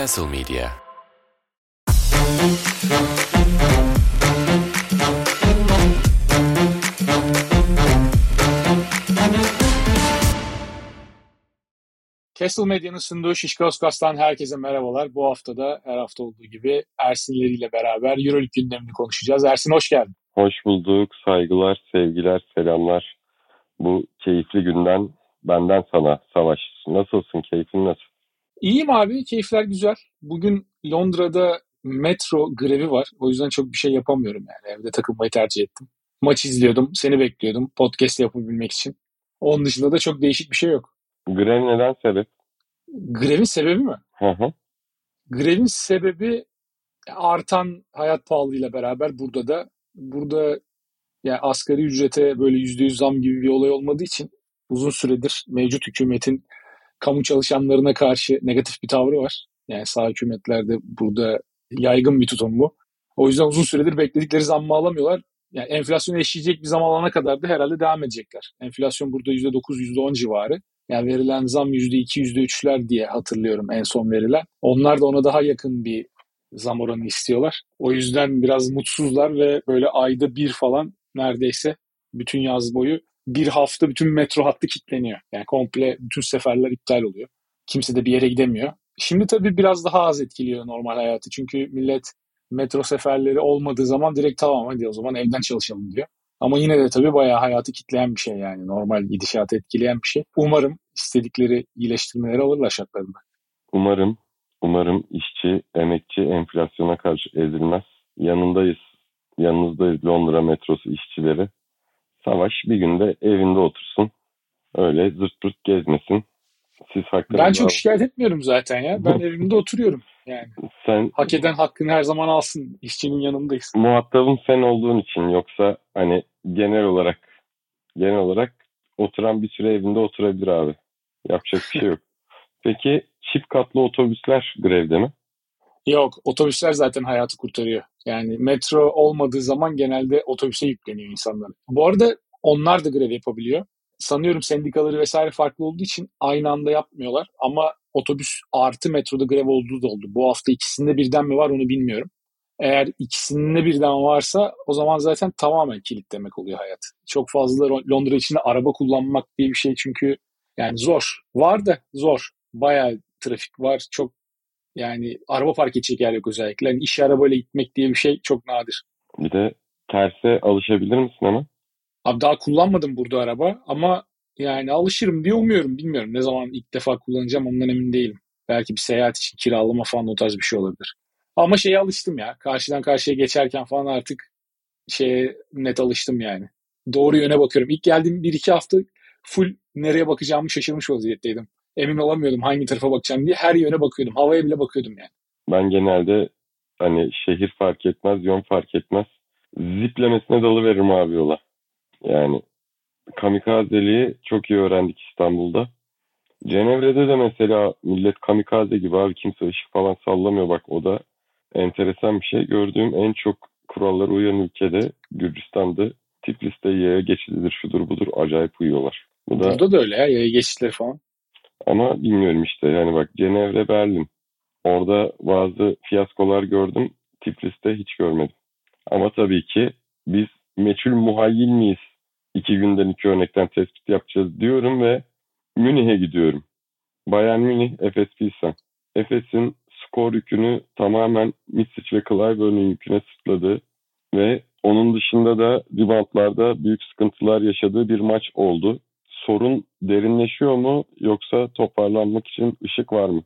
Castle Media Castle Medya'nın sunduğu Şişko Oskas'tan herkese merhabalar. Bu hafta da her hafta olduğu gibi Ersinleriyle beraber Euroleague gündemini konuşacağız. Ersin hoş geldin. Hoş bulduk. Saygılar, sevgiler, selamlar. Bu keyifli günden benden sana Savaş. Nasılsın? Keyfin nasıl? İyiyim abi. Keyifler güzel. Bugün Londra'da metro grevi var. O yüzden çok bir şey yapamıyorum yani. Evde takılmayı tercih ettim. Maç izliyordum. Seni bekliyordum. Podcast yapabilmek için. Onun dışında da çok değişik bir şey yok. Grev neden sebep? Grevin sebebi mi? Hı hı. Grevin sebebi artan hayat pahalılığıyla beraber burada da burada yani asgari ücrete böyle yüzde yüz zam gibi bir olay olmadığı için uzun süredir mevcut hükümetin kamu çalışanlarına karşı negatif bir tavrı var. Yani sağ hükümetlerde burada yaygın bir tutum bu. O yüzden uzun süredir bekledikleri zammı alamıyorlar. Yani enflasyon eşleyecek bir zam alana kadar da herhalde devam edecekler. Enflasyon burada %9, %10 civarı. Yani verilen zam %2, %3'ler diye hatırlıyorum en son verilen. Onlar da ona daha yakın bir zam oranı istiyorlar. O yüzden biraz mutsuzlar ve böyle ayda bir falan neredeyse bütün yaz boyu bir hafta bütün metro hattı kilitleniyor. Yani komple bütün seferler iptal oluyor. Kimse de bir yere gidemiyor. Şimdi tabii biraz daha az etkiliyor normal hayatı. Çünkü millet metro seferleri olmadığı zaman direkt tamam hadi o zaman evden çalışalım diyor. Ama yine de tabii bayağı hayatı kitleyen bir şey yani. Normal gidişatı etkileyen bir şey. Umarım istedikleri iyileştirmeleri alırlar şartlarında. Umarım, umarım işçi, emekçi enflasyona karşı ezilmez. Yanındayız, yanınızdayız Londra metrosu işçileri. Savaş bir günde evinde otursun. Öyle zırt pırt gezmesin. Siz hakkınızda... Ben çok şikayet etmiyorum zaten ya. Ben evimde oturuyorum yani. Sen Hak eden hakkını her zaman alsın. İşçinin yanındayız. muhatabın sen olduğun için yoksa hani genel olarak genel olarak oturan bir süre evinde oturabilir abi. Yapacak bir şey yok. Peki çift katlı otobüsler grevde mi? Yok otobüsler zaten hayatı kurtarıyor. Yani metro olmadığı zaman genelde otobüse yükleniyor insanlar. Bu arada onlar da grev yapabiliyor. Sanıyorum sendikaları vesaire farklı olduğu için aynı anda yapmıyorlar. Ama otobüs artı metroda grev olduğu da oldu. Bu hafta ikisinde birden mi var onu bilmiyorum. Eğer ikisinde birden varsa o zaman zaten tamamen kilit demek oluyor hayat. Çok fazla Londra içinde araba kullanmak diye bir şey çünkü yani zor. Var da zor. Bayağı trafik var. Çok yani araba park edecek yer yok özellikle. Yani iş arabayla gitmek diye bir şey çok nadir. Bir de terse alışabilir misin ama? Abi daha kullanmadım burada araba ama yani alışırım diye umuyorum. Bilmiyorum ne zaman ilk defa kullanacağım ondan emin değilim. Belki bir seyahat için kiralama falan o tarz bir şey olabilir. Ama şeye alıştım ya. Karşıdan karşıya geçerken falan artık şeye net alıştım yani. Doğru yöne bakıyorum. İlk geldiğim bir iki hafta full nereye bakacağımı şaşırmış vaziyetteydim. Emin olamıyordum hangi tarafa bakacağım diye. Her yöne bakıyordum. Havaya bile bakıyordum yani. Ben genelde hani şehir fark etmez, yön fark etmez. Ziplemesine dalı veririm abi yola. Yani kamikazeliği çok iyi öğrendik İstanbul'da. Cenevre'de de mesela millet kamikaze gibi abi kimse ışık falan sallamıyor bak o da enteresan bir şey. Gördüğüm en çok kurallara uyan ülkede Gürcistan'da Tiflis'te yaya geçididir şudur budur acayip uyuyorlar. Bu da Burada da öyle ya yaya geçişleri falan. Ama bilmiyorum işte yani bak Cenevre Berlin orada bazı fiyaskolar gördüm Tiflis'te hiç görmedim. Ama tabii ki biz meçhul muhayyil miyiz? İki günden iki örnekten tespit yapacağız diyorum ve Münih'e gidiyorum. Bayern Münih, Efes Pilsen. Efes'in skor yükünü tamamen Misic ve Clyburn'un yüküne sırtladı ve onun dışında da reboundlarda büyük sıkıntılar yaşadığı bir maç oldu. Sorun derinleşiyor mu yoksa toparlanmak için ışık var mı?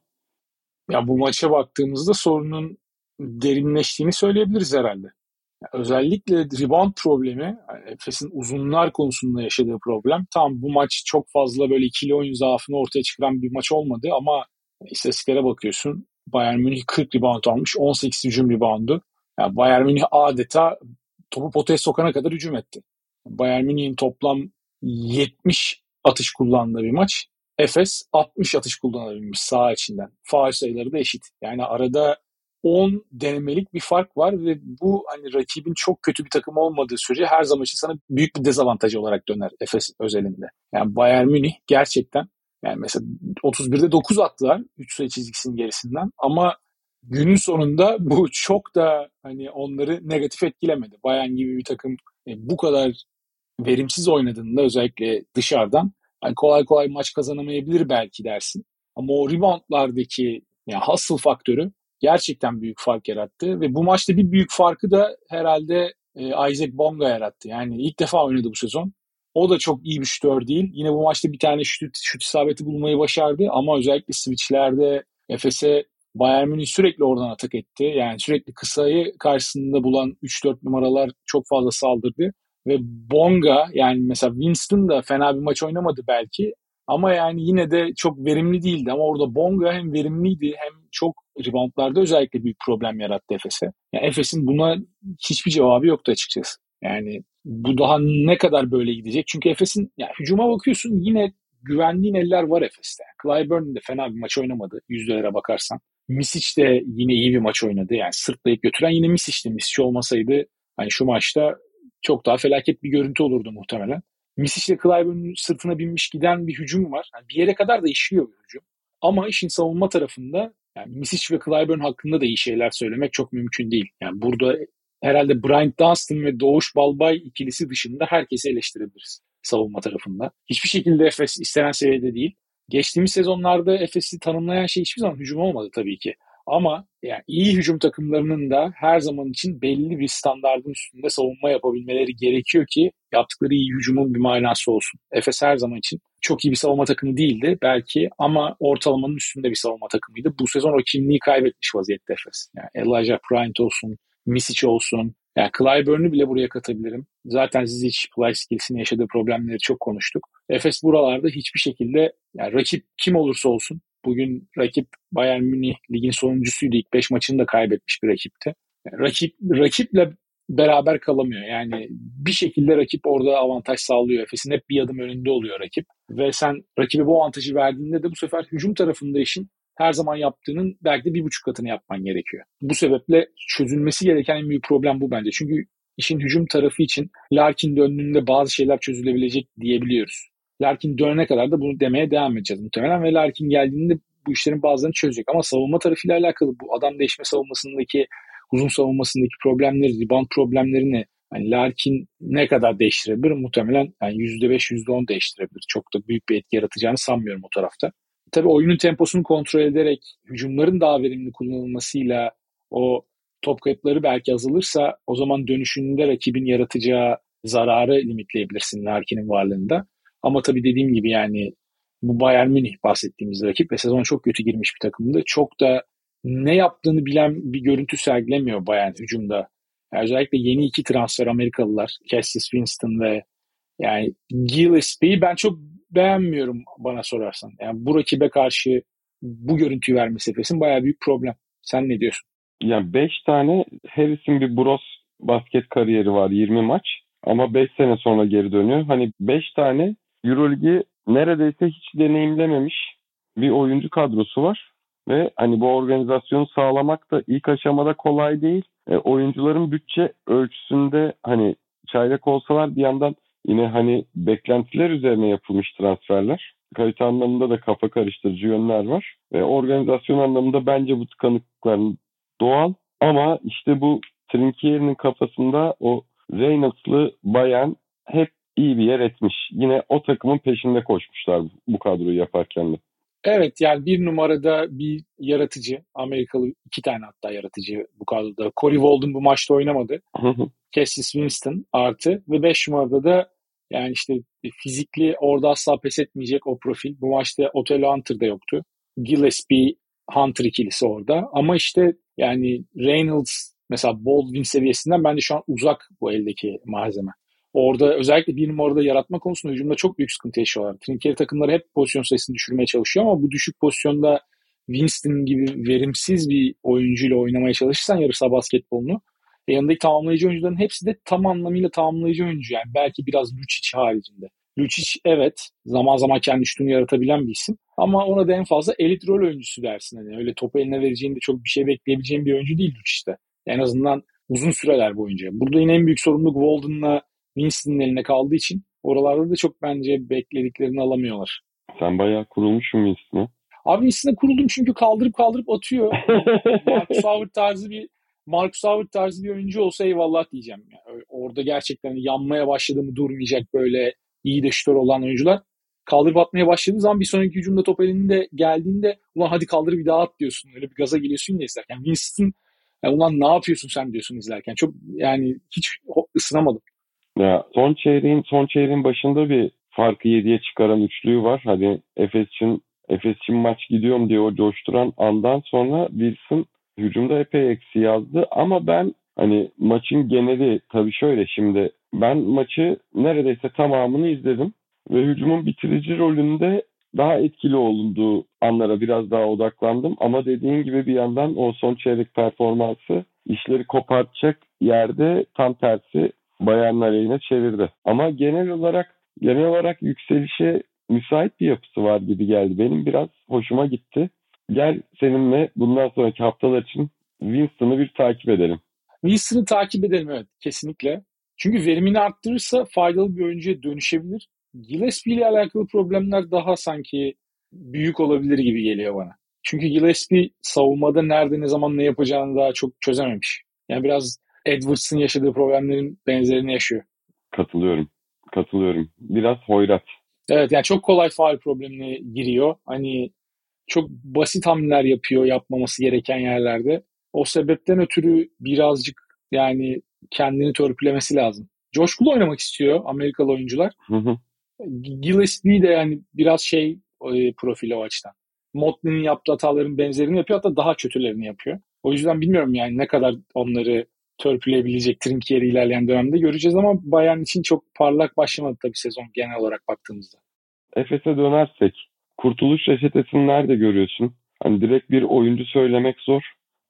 Ya bu maça baktığımızda sorunun derinleştiğini söyleyebiliriz herhalde. Özellikle rebound problemi, Efes'in uzunlar konusunda yaşadığı problem. Tamam bu maç çok fazla böyle ikili oyun zaafını ortaya çıkaran bir maç olmadı ama istatistiklere bakıyorsun. Bayern Münih 40 rebound almış, 18 hücum reboundu. Yani Bayern Münih adeta topu potaya sokana kadar hücum etti. Bayern Münih'in toplam 70 atış kullandığı bir maç. Efes 60 atış kullanabilmiş sağ içinden. Faal sayıları da eşit. Yani arada 10 denemelik bir fark var ve bu hani rakibin çok kötü bir takım olmadığı sürece her zaman için sana büyük bir dezavantaj olarak döner Efes özelinde. Yani Bayern Münih gerçekten yani mesela 31'de 9 attılar 3 sayı çizgisinin gerisinden ama günün sonunda bu çok da hani onları negatif etkilemedi. Bayern gibi bir takım e, bu kadar verimsiz oynadığında özellikle dışarıdan hani kolay kolay maç kazanamayabilir belki dersin. Ama o reboundlardaki yani hustle faktörü gerçekten büyük fark yarattı ve bu maçta bir büyük farkı da herhalde e, Isaac Bonga yarattı. Yani ilk defa oynadı bu sezon. O da çok iyi bir şütör değil. Yine bu maçta bir tane şut, şut isabeti bulmayı başardı ama özellikle switchlerde Efes'e Bayern Münih sürekli oradan atak etti. Yani sürekli kısayı karşısında bulan 3-4 numaralar çok fazla saldırdı. Ve Bonga yani mesela Winston da fena bir maç oynamadı belki. Ama yani yine de çok verimli değildi. Ama orada Bonga hem verimliydi hem çok reboundlarda özellikle büyük problem yarattı Efes'e. Yani Efes'in buna hiçbir cevabı yoktu açıkçası. Yani bu daha ne kadar böyle gidecek? Çünkü Efes'in yani hücuma bakıyorsun yine güvendiğin eller var Efes'te. Clyburn de fena bir maç oynamadı yüzdelere bakarsan. Misic de yine iyi bir maç oynadı. Yani sırtlayıp götüren yine Misic'ti. Misic olmasaydı hani şu maçta çok daha felaket bir görüntü olurdu muhtemelen. Misic ile Clyburn'un sırtına binmiş giden bir hücum var. Yani bir yere kadar da işliyor bir hücum. Ama işin savunma tarafında yani Misic ve Clyburn hakkında da iyi şeyler söylemek çok mümkün değil. Yani burada herhalde Bryant Dunstan ve Doğuş Balbay ikilisi dışında herkesi eleştirebiliriz savunma tarafında. Hiçbir şekilde Efes istenen seviyede değil. Geçtiğimiz sezonlarda Efes'i tanımlayan şey hiçbir zaman hücum olmadı tabii ki. Ama yani iyi hücum takımlarının da her zaman için belli bir standartın üstünde savunma yapabilmeleri gerekiyor ki yaptıkları iyi hücumun bir manası olsun. Efes her zaman için çok iyi bir savunma takımı değildi belki ama ortalamanın üstünde bir savunma takımıydı. Bu sezon o kimliği kaybetmiş vaziyette Efes. Yani Elijah Bryant olsun, Misic olsun, yani Clyburn'u bile buraya katabilirim. Zaten Zizic, Plyce ikilisinin yaşadığı problemleri çok konuştuk. Efes buralarda hiçbir şekilde yani rakip kim olursa olsun bugün rakip Bayern Münih ligin sonuncusuydu. İlk 5 maçını da kaybetmiş bir rakipti. Rakip rakiple beraber kalamıyor. Yani bir şekilde rakip orada avantaj sağlıyor. Efes'in hep bir adım önünde oluyor rakip. Ve sen rakibe bu avantajı verdiğinde de bu sefer hücum tarafında işin her zaman yaptığının belki de bir buçuk katını yapman gerekiyor. Bu sebeple çözülmesi gereken en büyük problem bu bence. Çünkü işin hücum tarafı için Larkin döndüğünde bazı şeyler çözülebilecek diyebiliyoruz. Larkin dönene kadar da bunu demeye devam edeceğiz muhtemelen ve Larkin geldiğinde bu işlerin bazılarını çözecek. Ama savunma tarafıyla alakalı bu adam değişme savunmasındaki uzun savunmasındaki problemleri, rebound problemlerini yani Larkin ne kadar değiştirebilir? Muhtemelen yani %5, %10 değiştirebilir. Çok da büyük bir etki yaratacağını sanmıyorum o tarafta. Tabii oyunun temposunu kontrol ederek hücumların daha verimli kullanılmasıyla o top kayıpları belki azalırsa o zaman dönüşünde rakibin yaratacağı zararı limitleyebilirsin Larkin'in varlığında. Ama tabii dediğim gibi yani bu Bayern Münih bahsettiğimiz rakip ve sezon çok kötü girmiş bir takımdı. Çok da ne yaptığını bilen bir görüntü sergilemiyor Bayern hücumda. Yani özellikle yeni iki transfer Amerikalılar, Cassius Winston ve yani Gillespie'yi ben çok beğenmiyorum bana sorarsan. Yani bu rakibe karşı bu görüntüyü vermesi Efes'in bayağı büyük problem. Sen ne diyorsun? Yani 5 tane Harris'in bir Bros basket kariyeri var 20 maç. Ama 5 sene sonra geri dönüyor. Hani 5 tane Euroligi neredeyse hiç deneyimlememiş bir oyuncu kadrosu var. Ve hani bu organizasyonu sağlamak da ilk aşamada kolay değil. E, oyuncuların bütçe ölçüsünde hani çaylak olsalar bir yandan yine hani beklentiler üzerine yapılmış transferler. Kalite anlamında da kafa karıştırıcı yönler var. Ve organizasyon anlamında bence bu tıkanıklıkların doğal. Ama işte bu Trinkier'in kafasında o Reynolds'lı bayan hep iyi bir yer etmiş. Yine o takımın peşinde koşmuşlar bu kadroyu yaparken de. Evet yani bir numarada bir yaratıcı. Amerikalı iki tane hatta yaratıcı bu kadroda. Corey Walden bu maçta oynamadı. Cassius Winston artı ve beş numarada da yani işte fizikli orada asla pes etmeyecek o profil. Bu maçta Otello Hunter da yoktu. Gillespie Hunter ikilisi orada. Ama işte yani Reynolds mesela Baldwin seviyesinden bence şu an uzak bu eldeki malzeme. Orada özellikle bir numarada yaratma konusunda hücumda çok büyük sıkıntı yaşıyorlar. Trinkeri takımları hep pozisyon sayısını düşürmeye çalışıyor ama bu düşük pozisyonda Winston gibi verimsiz bir oyuncuyla oynamaya çalışırsan yarı basketbolunu e yanındaki tamamlayıcı oyuncuların hepsi de tam anlamıyla tamamlayıcı oyuncu. Yani belki biraz Lucic haricinde. Lucic evet zaman zaman kendi üstünü yaratabilen bir isim. Ama ona da en fazla elit rol oyuncusu dersin. Hani öyle topu eline vereceğinde çok bir şey bekleyebileceğin bir oyuncu değil Lucic'te. En azından uzun süreler boyunca. Burada yine en büyük sorumluluk Walden'la Winston'ın eline kaldığı için oralarda da çok bence beklediklerini alamıyorlar. Sen bayağı kurulmuşsun Winston'a. Abi Winston'a kuruldum çünkü kaldırıp kaldırıp atıyor. Marcus Howard tarzı bir Marcus Howard tarzı bir oyuncu olsa eyvallah diyeceğim. Yani orada gerçekten yanmaya başladı mı durmayacak böyle iyi de şutör olan oyuncular. Kaldırıp atmaya başladığı zaman bir sonraki hücumda top elinde geldiğinde ulan hadi kaldır bir daha at diyorsun. Öyle bir gaza geliyorsun ya izlerken. Winston yani ulan ne yapıyorsun sen diyorsun izlerken. Çok yani hiç ısınamadım. Ya son çeyreğin son çeyreğin başında bir farkı 7'ye çıkaran üçlüğü var. Hani Efes için Efes için maç gidiyorum diye o coşturan andan sonra Wilson hücumda epey eksi yazdı ama ben hani maçın geneli tabii şöyle şimdi ben maçı neredeyse tamamını izledim ve hücumun bitirici rolünde daha etkili olunduğu anlara biraz daha odaklandım. Ama dediğin gibi bir yandan o son çeyrek performansı işleri kopartacak yerde tam tersi bayanlar yine çevirdi. Ama genel olarak genel olarak yükselişe müsait bir yapısı var gibi geldi. Benim biraz hoşuma gitti. Gel seninle bundan sonraki haftalar için Winston'ı bir takip edelim. Winston'ı takip edelim evet kesinlikle. Çünkü verimini arttırırsa faydalı bir oyuncuya dönüşebilir. Gillespie ile alakalı problemler daha sanki büyük olabilir gibi geliyor bana. Çünkü Gillespie savunmada nerede ne zaman ne yapacağını daha çok çözememiş. Yani biraz Edwards'ın yaşadığı problemlerin benzerini yaşıyor. Katılıyorum. Katılıyorum. Biraz hoyrat. Evet yani çok kolay faal problemine giriyor. Hani çok basit hamleler yapıyor yapmaması gereken yerlerde. O sebepten ötürü birazcık yani kendini törpülemesi lazım. Coşkulu oynamak istiyor Amerikalı oyuncular. Hı hı. Gillespie de yani biraz şey e, profili o açıdan. Motley'nin yaptığı hataların benzerini yapıyor hatta daha kötülerini yapıyor. O yüzden bilmiyorum yani ne kadar onları törpüleyebilecek Trinkieri ilerleyen dönemde göreceğiz ama Bayern için çok parlak başlamadı tabii sezon genel olarak baktığımızda. Efes'e dönersek kurtuluş reçetesini nerede görüyorsun? Hani direkt bir oyuncu söylemek zor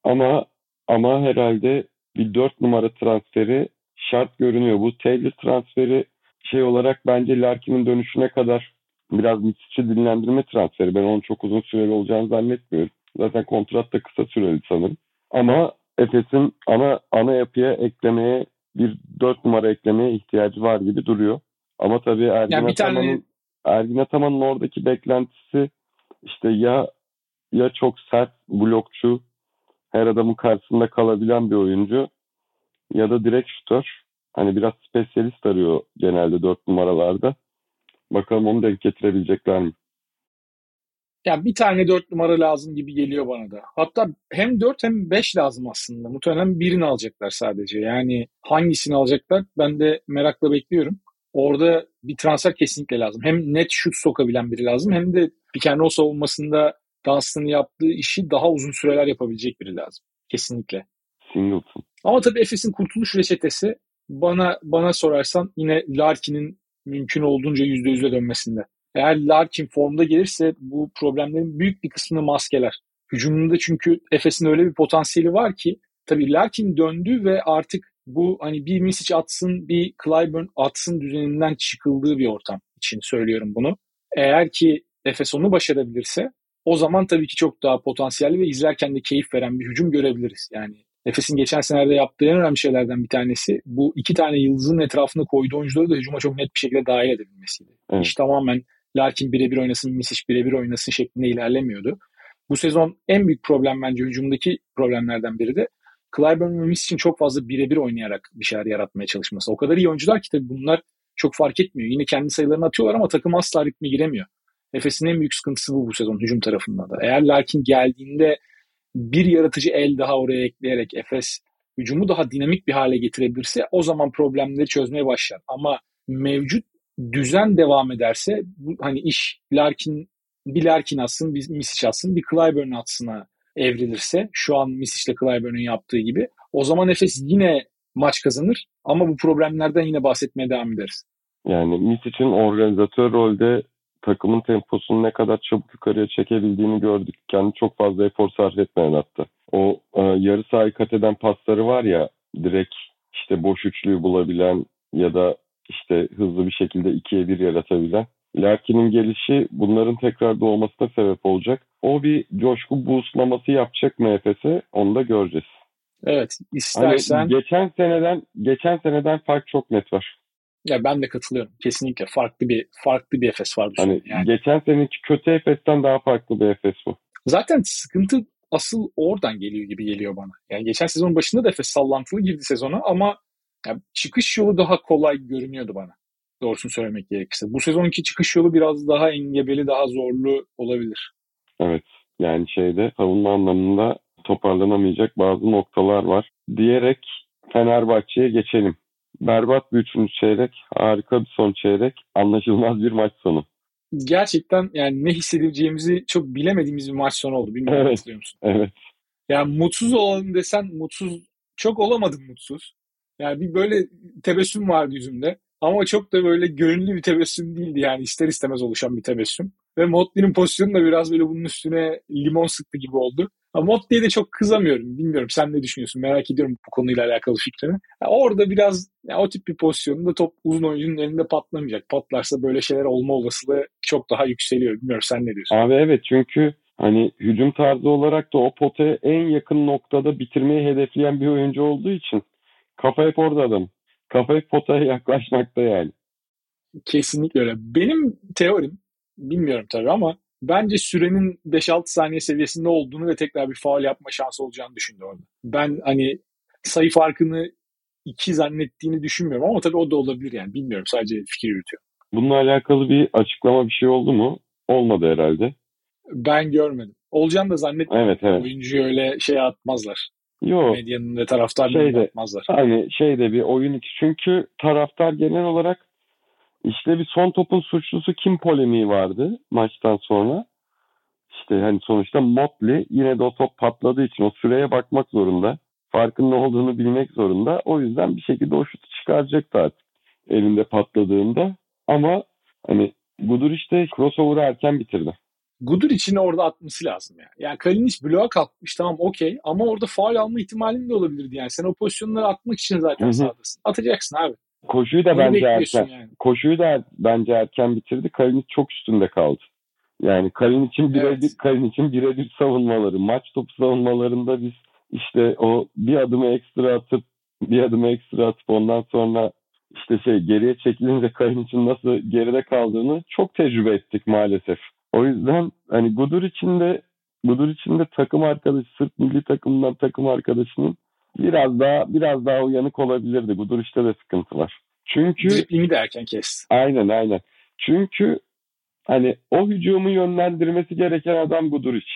ama ama herhalde bir dört numara transferi şart görünüyor. Bu Taylor transferi şey olarak bence Larkin'in dönüşüne kadar biraz Mitsic'i dinlendirme transferi. Ben onun çok uzun süreli olacağını zannetmiyorum. Zaten kontrat da kısa süreli sanırım. Ama Efes'in ana ana yapıya eklemeye bir dört numara eklemeye ihtiyacı var gibi duruyor. Ama tabii Ergin yani Ataman'ın tane... Ergin Ataman'ın oradaki beklentisi işte ya ya çok sert blokçu her adamın karşısında kalabilen bir oyuncu ya da direkt şutör. Hani biraz spesyalist arıyor genelde dört numaralarda. Bakalım onu denk getirebilecekler mi? Yani bir tane dört numara lazım gibi geliyor bana da. Hatta hem dört hem beş lazım aslında. Muhtemelen birini alacaklar sadece. Yani hangisini alacaklar ben de merakla bekliyorum. Orada bir transfer kesinlikle lazım. Hem net şut sokabilen biri lazım hem de pick and roll savunmasında Dunstan'ın yaptığı işi daha uzun süreler yapabilecek biri lazım. Kesinlikle. Singleton. Ama tabii Efes'in kurtuluş reçetesi bana bana sorarsan yine Larkin'in mümkün olduğunca %100'e dönmesinde. Eğer Larkin formda gelirse bu problemlerin büyük bir kısmını maskeler. Hücumunda çünkü Efes'in öyle bir potansiyeli var ki tabii Larkin döndü ve artık bu hani bir Misic atsın bir Clyburn atsın düzeninden çıkıldığı bir ortam için söylüyorum bunu. Eğer ki Efes onu başarabilirse o zaman tabii ki çok daha potansiyelli ve izlerken de keyif veren bir hücum görebiliriz. Yani Efes'in geçen senelerde yaptığı en önemli şeylerden bir tanesi bu iki tane yıldızın etrafında koyduğu oyuncuları da hücuma çok net bir şekilde dahil edebilmesiydi. Evet. İş tamamen Larkin birebir oynasın, Misic birebir oynasın şeklinde ilerlemiyordu. Bu sezon en büyük problem bence hücumdaki problemlerden biri de Clyburn ve Misic'in çok fazla birebir oynayarak bir şeyler yaratmaya çalışması. O kadar iyi oyuncular ki tabii bunlar çok fark etmiyor. Yine kendi sayılarını atıyorlar ama takım asla ritme giremiyor. Efes'in en büyük sıkıntısı bu bu sezon hücum tarafında da. Eğer Larkin geldiğinde bir yaratıcı el daha oraya ekleyerek Efes hücumu daha dinamik bir hale getirebilirse o zaman problemleri çözmeye başlar. Ama mevcut düzen devam ederse bu, hani iş Larkin bir Larkin atsın, bir Misic atsın, bir Clyburn atsına evrilirse şu an Misic ile Clyburn'un yaptığı gibi o zaman Efes yine maç kazanır ama bu problemlerden yine bahsetmeye devam ederiz. Yani Misic'in organizatör rolde takımın temposunu ne kadar çabuk yukarıya çekebildiğini gördük. Kendi çok fazla efor sarf etmeyen hatta. O e, yarı sahayı kat eden pasları var ya direkt işte boş üçlüyü bulabilen ya da işte hızlı bir şekilde ikiye bir yaratabilen. Larkin'in gelişi bunların tekrar doğmasına sebep olacak. O bir coşku boostlaması yapacak mı Efes'e onu da göreceğiz. Evet istersen. Hani geçen seneden geçen seneden fark çok net var. Ya ben de katılıyorum. Kesinlikle farklı bir farklı bir Efes var Hani. Yani geçen seneki kötü Efes'ten daha farklı bir Efes bu. zaten sıkıntı asıl oradan geliyor gibi geliyor bana. Yani geçen sezon başında da Efes sallantılı girdi sezona ama ya çıkış yolu daha kolay görünüyordu bana. Doğrusunu söylemek gerekirse. Bu sezonki çıkış yolu biraz daha engebeli, daha zorlu olabilir. Evet. Yani şeyde savunma anlamında toparlanamayacak bazı noktalar var. Diyerek Fenerbahçe'ye geçelim. Berbat bir üçüncü çeyrek, harika bir son çeyrek, anlaşılmaz bir maç sonu. Gerçekten yani ne hissedeceğimizi çok bilemediğimiz bir maç sonu oldu. Bilmiyorum Evet. hatırlıyor musun? Evet. Yani mutsuz olalım desen mutsuz. Çok olamadım mutsuz. Yani bir böyle tebessüm vardı yüzümde. Ama çok da böyle gönüllü bir tebessüm değildi yani ister istemez oluşan bir tebessüm. Ve Motley'nin pozisyonu da biraz böyle bunun üstüne limon sıktı gibi oldu. Ama Motley'e de çok kızamıyorum. Bilmiyorum sen ne düşünüyorsun? Merak ediyorum bu konuyla alakalı fikrini. Ya orada biraz ya o tip bir pozisyonda top uzun oyuncunun elinde patlamayacak. Patlarsa böyle şeyler olma olasılığı çok daha yükseliyor. Bilmiyorum sen ne diyorsun? Abi evet çünkü hani hücum tarzı olarak da o potaya en yakın noktada bitirmeyi hedefleyen bir oyuncu olduğu için kafa hep orada adam. Kafa hep potaya yaklaşmakta yani. Kesinlikle öyle. Benim teorim, bilmiyorum tabii ama bence sürenin 5-6 saniye seviyesinde olduğunu ve tekrar bir faul yapma şansı olacağını düşündü orada. Ben hani sayı farkını 2 zannettiğini düşünmüyorum ama tabii o da olabilir yani. Bilmiyorum sadece fikir yürütüyorum. Bununla alakalı bir açıklama bir şey oldu mu? Olmadı herhalde. Ben görmedim. Olacağını da zannetmiyorum. Evet evet. Oyuncuyu öyle şey atmazlar. Yok. Medyanın ve taraftarların Şeyde- atmazlar. Hani şeyde bir oyun içi. Çünkü taraftar genel olarak işte bir son topun suçlusu kim polemiği vardı maçtan sonra. İşte hani sonuçta Motley yine de o top patladığı için o süreye bakmak zorunda. Farkın ne olduğunu bilmek zorunda. O yüzden bir şekilde o şutu çıkaracaktı artık elinde patladığında. Ama hani Gudur işte crossover'ı erken bitirdi. Gudur için orada atması lazım yani. Yani Kalinic bloğa kalkmış tamam okey ama orada faul alma ihtimalin de olabilirdi yani. Sen o pozisyonları atmak için zaten Hı hı. sahadasın. Atacaksın abi. Koşuyu da Onu bence erken. yani. Koşuyu da bence erken bitirdi. Kalinic çok üstünde kaldı. Yani Kalinic'in birebir Evet. Kalinic'in birebir savunmaları, maç topu savunmalarında biz işte o bir adımı ekstra atıp bir adımı ekstra atıp ondan sonra işte şey geriye çekilince Kalinic'in nasıl geride kaldığını çok tecrübe ettik maalesef. O yüzden hani Gudur için de Gudur için de takım arkadaşı, sırf milli takımdan takım arkadaşının biraz daha biraz daha uyanık olabilirdi. Gudur işte de sıkıntı var. Çünkü Driplini de erken kesti. Aynen aynen. Çünkü hani o hücumu yönlendirmesi gereken adam Guduric.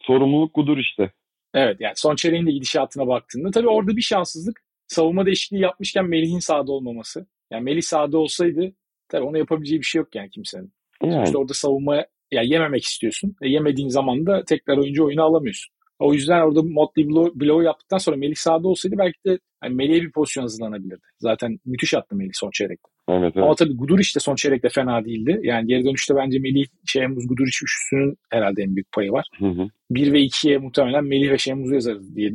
Sorumluluk Guduric'te. Evet yani son çeyreğin de gidişatına baktığında tabii orada bir şanssızlık savunma değişikliği yapmışken Melih'in sahada olmaması. Yani Melih sahada olsaydı tabii ona yapabileceği bir şey yok yani kimsenin. Yani Sonuçta orada savunma ya yememek istiyorsun. E, yemediğin zaman da tekrar oyuncu oyunu alamıyorsun. O yüzden orada Motley blow, yaptıktan sonra Melih sahada olsaydı belki de hani Melih'e bir pozisyon hazırlanabilirdi. Zaten müthiş attı Melih son çeyrekte. evet Ama evet. tabii Guduric de son çeyrekte fena değildi. Yani geri dönüşte bence Melih, Şehmuz, Guduric üçlüsünün herhalde en büyük payı var. Hı hı. 1 ve 2'ye muhtemelen Melih ve Şehmuz'u yazarız diye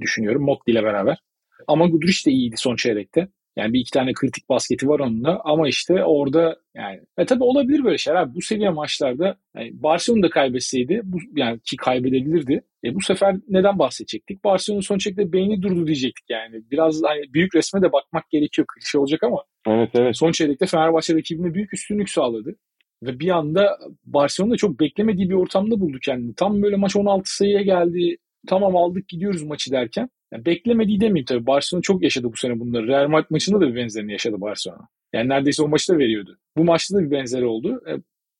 düşünüyorum Motley ile beraber. Ama Guduric de iyiydi son çeyrekte. Yani bir iki tane kritik basketi var onun da ama işte orada yani e tabii olabilir böyle şeyler. Abi bu seviye maçlarda yani Barcelona da kaybetseydi bu, yani ki kaybedebilirdi. E bu sefer neden bahsedecektik? Barcelona son çeyrekte beyni durdu diyecektik yani. Biraz hani büyük resme de bakmak gerekiyor. Klişe olacak ama Evet evet. Son çeyrekte Fenerbahçe rakibine büyük üstünlük sağladı. Ve bir anda Barcelona çok beklemediği bir ortamda buldu kendini. Tam böyle maç 16 sayıya geldi. Tamam aldık gidiyoruz maçı derken. Yani beklemediği demeyeyim tabii. Barcelona çok yaşadı bu sene bunları. Real Madrid maçında da bir benzerini yaşadı Barcelona. Yani neredeyse o maçı da veriyordu. Bu maçta da bir benzeri oldu. E,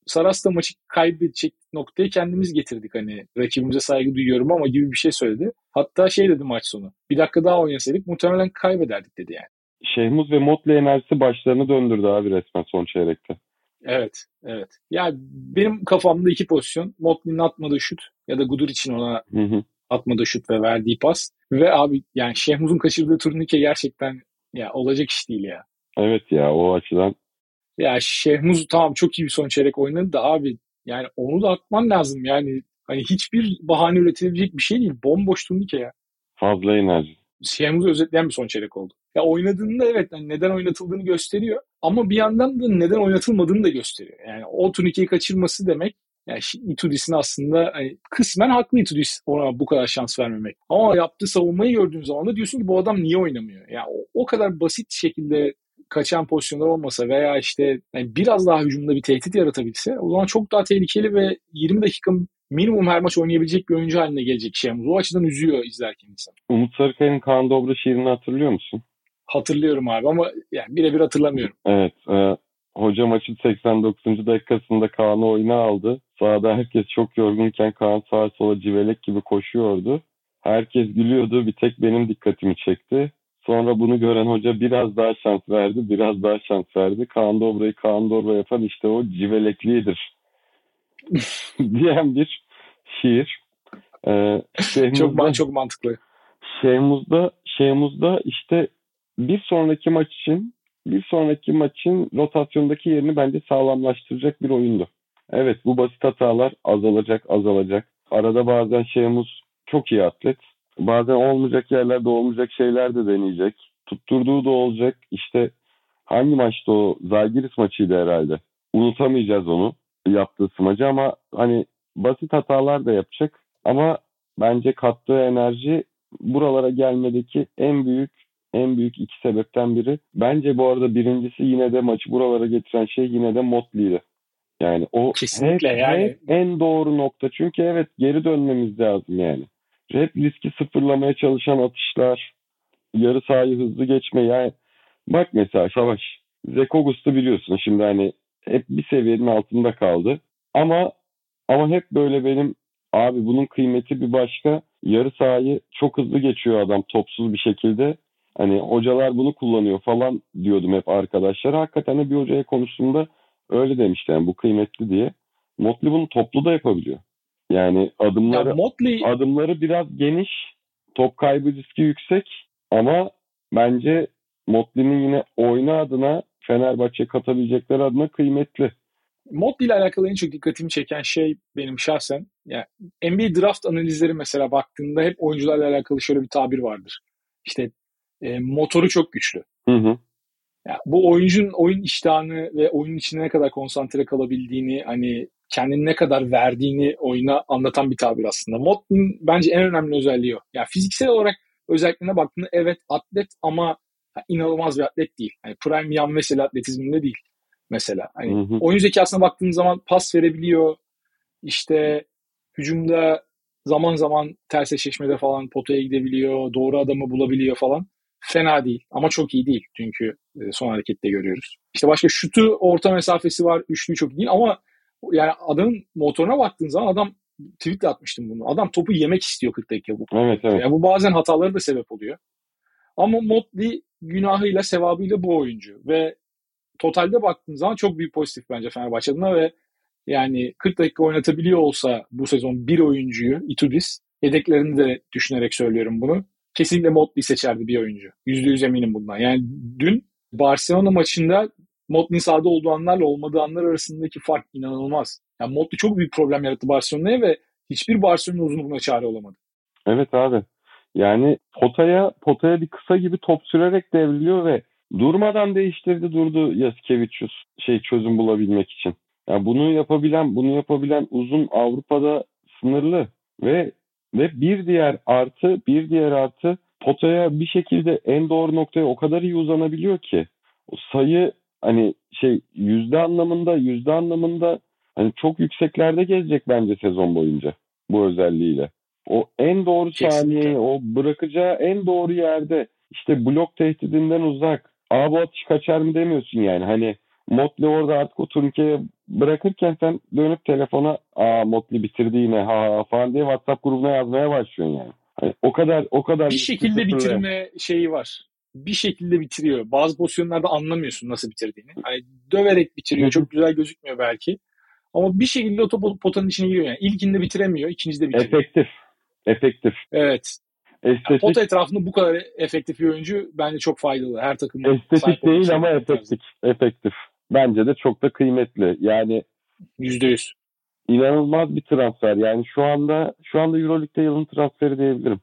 Saras da maçı kaybedecek noktaya kendimiz getirdik. Hani rakibimize saygı duyuyorum ama gibi bir şey söyledi. Hatta şey dedi maç sonu. Bir dakika daha oynasaydık muhtemelen kaybederdik dedi yani. Şehmuz ve Motley enerjisi başlarını döndürdü abi resmen son çeyrekte. Evet, evet. Ya benim kafamda iki pozisyon. Motley'nin atmadığı şut ya da Gudur için ona Hı hı. Atmadığı şut ve verdiği pas. Ve abi yani Şehmuz'un kaçırdığı turnike gerçekten ya olacak iş değil ya. Evet ya o açıdan Ya Şehmuz tamam çok iyi bir son çeyrek oynadı da abi yani onu da atman lazım yani. Hani hiçbir bahane üretilebilecek bir şey değil. Bomboş turnike ya. fazla enerji. Şehmuz'u özetleyen bir son çeyrek oldu. Ya oynadığında evet hani neden oynatıldığını gösteriyor ama bir yandan da neden oynatılmadığını da gösteriyor. Yani o turnikeyi kaçırması demek yani Itudis'in aslında hani kısmen haklı Itudis ona bu kadar şans vermemek. Ama yaptığı savunmayı gördüğün zaman da diyorsun ki bu adam niye oynamıyor? Yani o, o kadar basit şekilde kaçan pozisyonlar olmasa veya işte yani biraz daha hücumda bir tehdit yaratabilse o zaman çok daha tehlikeli ve 20 dakika minimum her maç oynayabilecek bir oyuncu haline gelecek Şemuz. O açıdan üzüyor izlerken insan. Umut Sarıkaya'nın Kaan Dobra şiirini hatırlıyor musun? Hatırlıyorum abi ama yani birebir hatırlamıyorum. Evet. E, hoca maçın 89. dakikasında Kaan'ı oyuna aldı. Sahada herkes çok yorgunken Kaan sağa sola civelek gibi koşuyordu. Herkes gülüyordu. Bir tek benim dikkatimi çekti. Sonra bunu gören hoca biraz daha şans verdi, biraz daha şans verdi. Kaan Dobra'yı Kaan Dobra yapan işte o civeleklidir diyen bir şiir. Ee, çok, çok mantıklı. Şeyhmuz'da, Şeyhmuz'da işte bir sonraki maç için bir sonraki maçın rotasyondaki yerini bence sağlamlaştıracak bir oyundu. Evet bu basit hatalar azalacak azalacak. Arada bazen Şeyhmuz çok iyi atlet. Bazen olmayacak yerlerde olmayacak şeyler de deneyecek. Tutturduğu da olacak. İşte hangi maçta o? Zalgiris maçıydı herhalde. Unutamayacağız onu yaptığı smacı ama hani basit hatalar da yapacak. Ama bence kattığı enerji buralara gelmedeki en büyük en büyük iki sebepten biri. Bence bu arada birincisi yine de maçı buralara getiren şey yine de Motley'di. Yani o Kesinlikle hep, yani. hep en doğru nokta. Çünkü evet geri dönmemiz lazım yani. Hep riski sıfırlamaya çalışan atışlar, yarı sahayı hızlı geçme. Yani bak mesela Savaş, Zekogus'u biliyorsun şimdi hani hep bir seviyenin altında kaldı. Ama ama hep böyle benim abi bunun kıymeti bir başka. Yarı sahayı çok hızlı geçiyor adam topsuz bir şekilde. Hani hocalar bunu kullanıyor falan diyordum hep arkadaşlar. Hakikaten bir hocaya konuştuğumda öyle demişti yani bu kıymetli diye. Motley bunu toplu da yapabiliyor. Yani adımları ya Motley... adımları biraz geniş, top kaybı riski yüksek ama bence Motley'nin yine oyna adına Fenerbahçe katabilecekleri adına kıymetli. Motley ile alakalı en çok dikkatimi çeken şey benim şahsen yani NBA draft analizleri mesela baktığında hep oyuncularla alakalı şöyle bir tabir vardır. İşte e, motoru çok güçlü. Hı hı. Yani bu oyuncunun oyun iştahını ve oyunun içine ne kadar konsantre kalabildiğini hani kendini ne kadar verdiğini oyuna anlatan bir tabir aslında. Motley'in bence en önemli özelliği o. Yani fiziksel olarak özelliklerine baktığında evet atlet ama inanılmaz bir atlet değil. Yani prime yan mesela atletizminde değil mesela. Hani hı hı. oyun zekasına baktığın zaman pas verebiliyor. İşte hücumda zaman zaman ters eşleşmede falan potaya gidebiliyor. Doğru adamı bulabiliyor falan. Fena değil ama çok iyi değil. Çünkü e, son harekette görüyoruz. İşte başka şutu orta mesafesi var. Üçlü çok iyi değil ama yani adamın motoruna baktığın zaman adam tweetle atmıştım bunu. Adam topu yemek istiyor 40 dakika bu. Evet, evet. Yani bu bazen hataları da sebep oluyor. Ama Motley günahıyla sevabıyla bu oyuncu ve totalde baktığın zaman çok büyük pozitif bence Fenerbahçe adına ve yani 40 dakika oynatabiliyor olsa bu sezon bir oyuncuyu Itudis yedeklerini de düşünerek söylüyorum bunu. Kesinlikle Motley seçerdi bir oyuncu. %100 eminim bundan. Yani dün Barcelona maçında Motley'in sahada olduğu anlarla olmadığı anlar arasındaki fark inanılmaz. Yani Motley çok büyük problem yarattı Barcelona'ya ve hiçbir Barcelona uzun buna çare olamadı. Evet abi. Yani potaya potaya bir kısa gibi top sürerek devriliyor ve durmadan değiştirdi durdu Yasikevicius şey çözüm bulabilmek için. Yani bunu yapabilen bunu yapabilen uzun Avrupa'da sınırlı ve ve bir diğer artı bir diğer artı potaya bir şekilde en doğru noktaya o kadar iyi uzanabiliyor ki o sayı hani şey yüzde anlamında yüzde anlamında hani çok yükseklerde gezecek bence sezon boyunca bu özelliğiyle. O en doğru saniyeyi, o bırakacağı en doğru yerde işte blok tehdidinden uzak. Aa bu atış kaçar mı demiyorsun yani. Hani Motley orada artık o turnikeyi bırakırken sen dönüp telefona aa Motley bitirdi yine ha, ha falan diye WhatsApp grubuna yazmaya başlıyorsun yani. Hani o kadar o kadar bir şekilde bitirme şeyi var bir şekilde bitiriyor. Bazı pozisyonlarda anlamıyorsun nasıl bitirdiğini. Hani döverek bitiriyor. Çok güzel gözükmüyor belki. Ama bir şekilde o top potanın içine giriyor yani. İlkinde bitiremiyor, ikincide bitiriyor. Efektif. Efektif. Evet. Estetik. Yani pota etrafında bu kadar efektif bir oyuncu bence çok faydalı. Her takım Estetik değil ama efektif. Efektif. Bence de çok da kıymetli. Yani yüzde yüz. İnanılmaz bir transfer. Yani şu anda şu anda EuroLeague'de yılın transferi diyebilirim.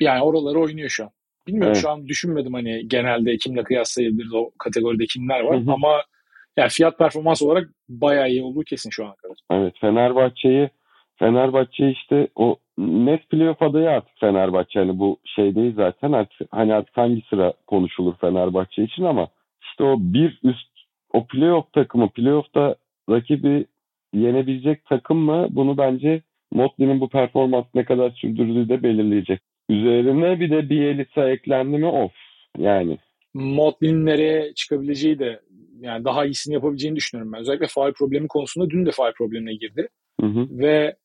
Yani oraları oynuyor şu an. Bilmiyorum evet. şu an düşünmedim hani genelde kimle kıyaslayabiliriz o kategoride kimler var hı hı. ama yani fiyat performans olarak bayağı iyi olduğu kesin şu ana kadar. Evet Fenerbahçe'yi Fenerbahçe işte o net playoff adayı artık Fenerbahçe hani bu şey değil zaten artık hani artık hangi sıra konuşulur Fenerbahçe için ama işte o bir üst o playoff takımı playoff'ta rakibi yenebilecek takım mı bunu bence Motley'nin bu performans ne kadar sürdürdüğü de belirleyecek. Üzerine bir de Bielitsa eklendi mi of yani. Motley'nin nereye çıkabileceği de yani daha iyisini yapabileceğini düşünüyorum ben. Özellikle faal problemi konusunda dün de faal problemine girdi. Hı hı. Ve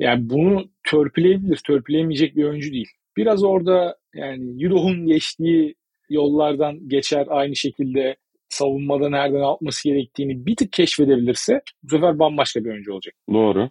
yani bunu törpüleyebilir, törpüleyemeyecek bir oyuncu değil. Biraz orada yani Euroh'un geçtiği yollardan geçer aynı şekilde savunmada nereden atması gerektiğini bir tık keşfedebilirse bu sefer bambaşka bir oyuncu olacak. Doğru.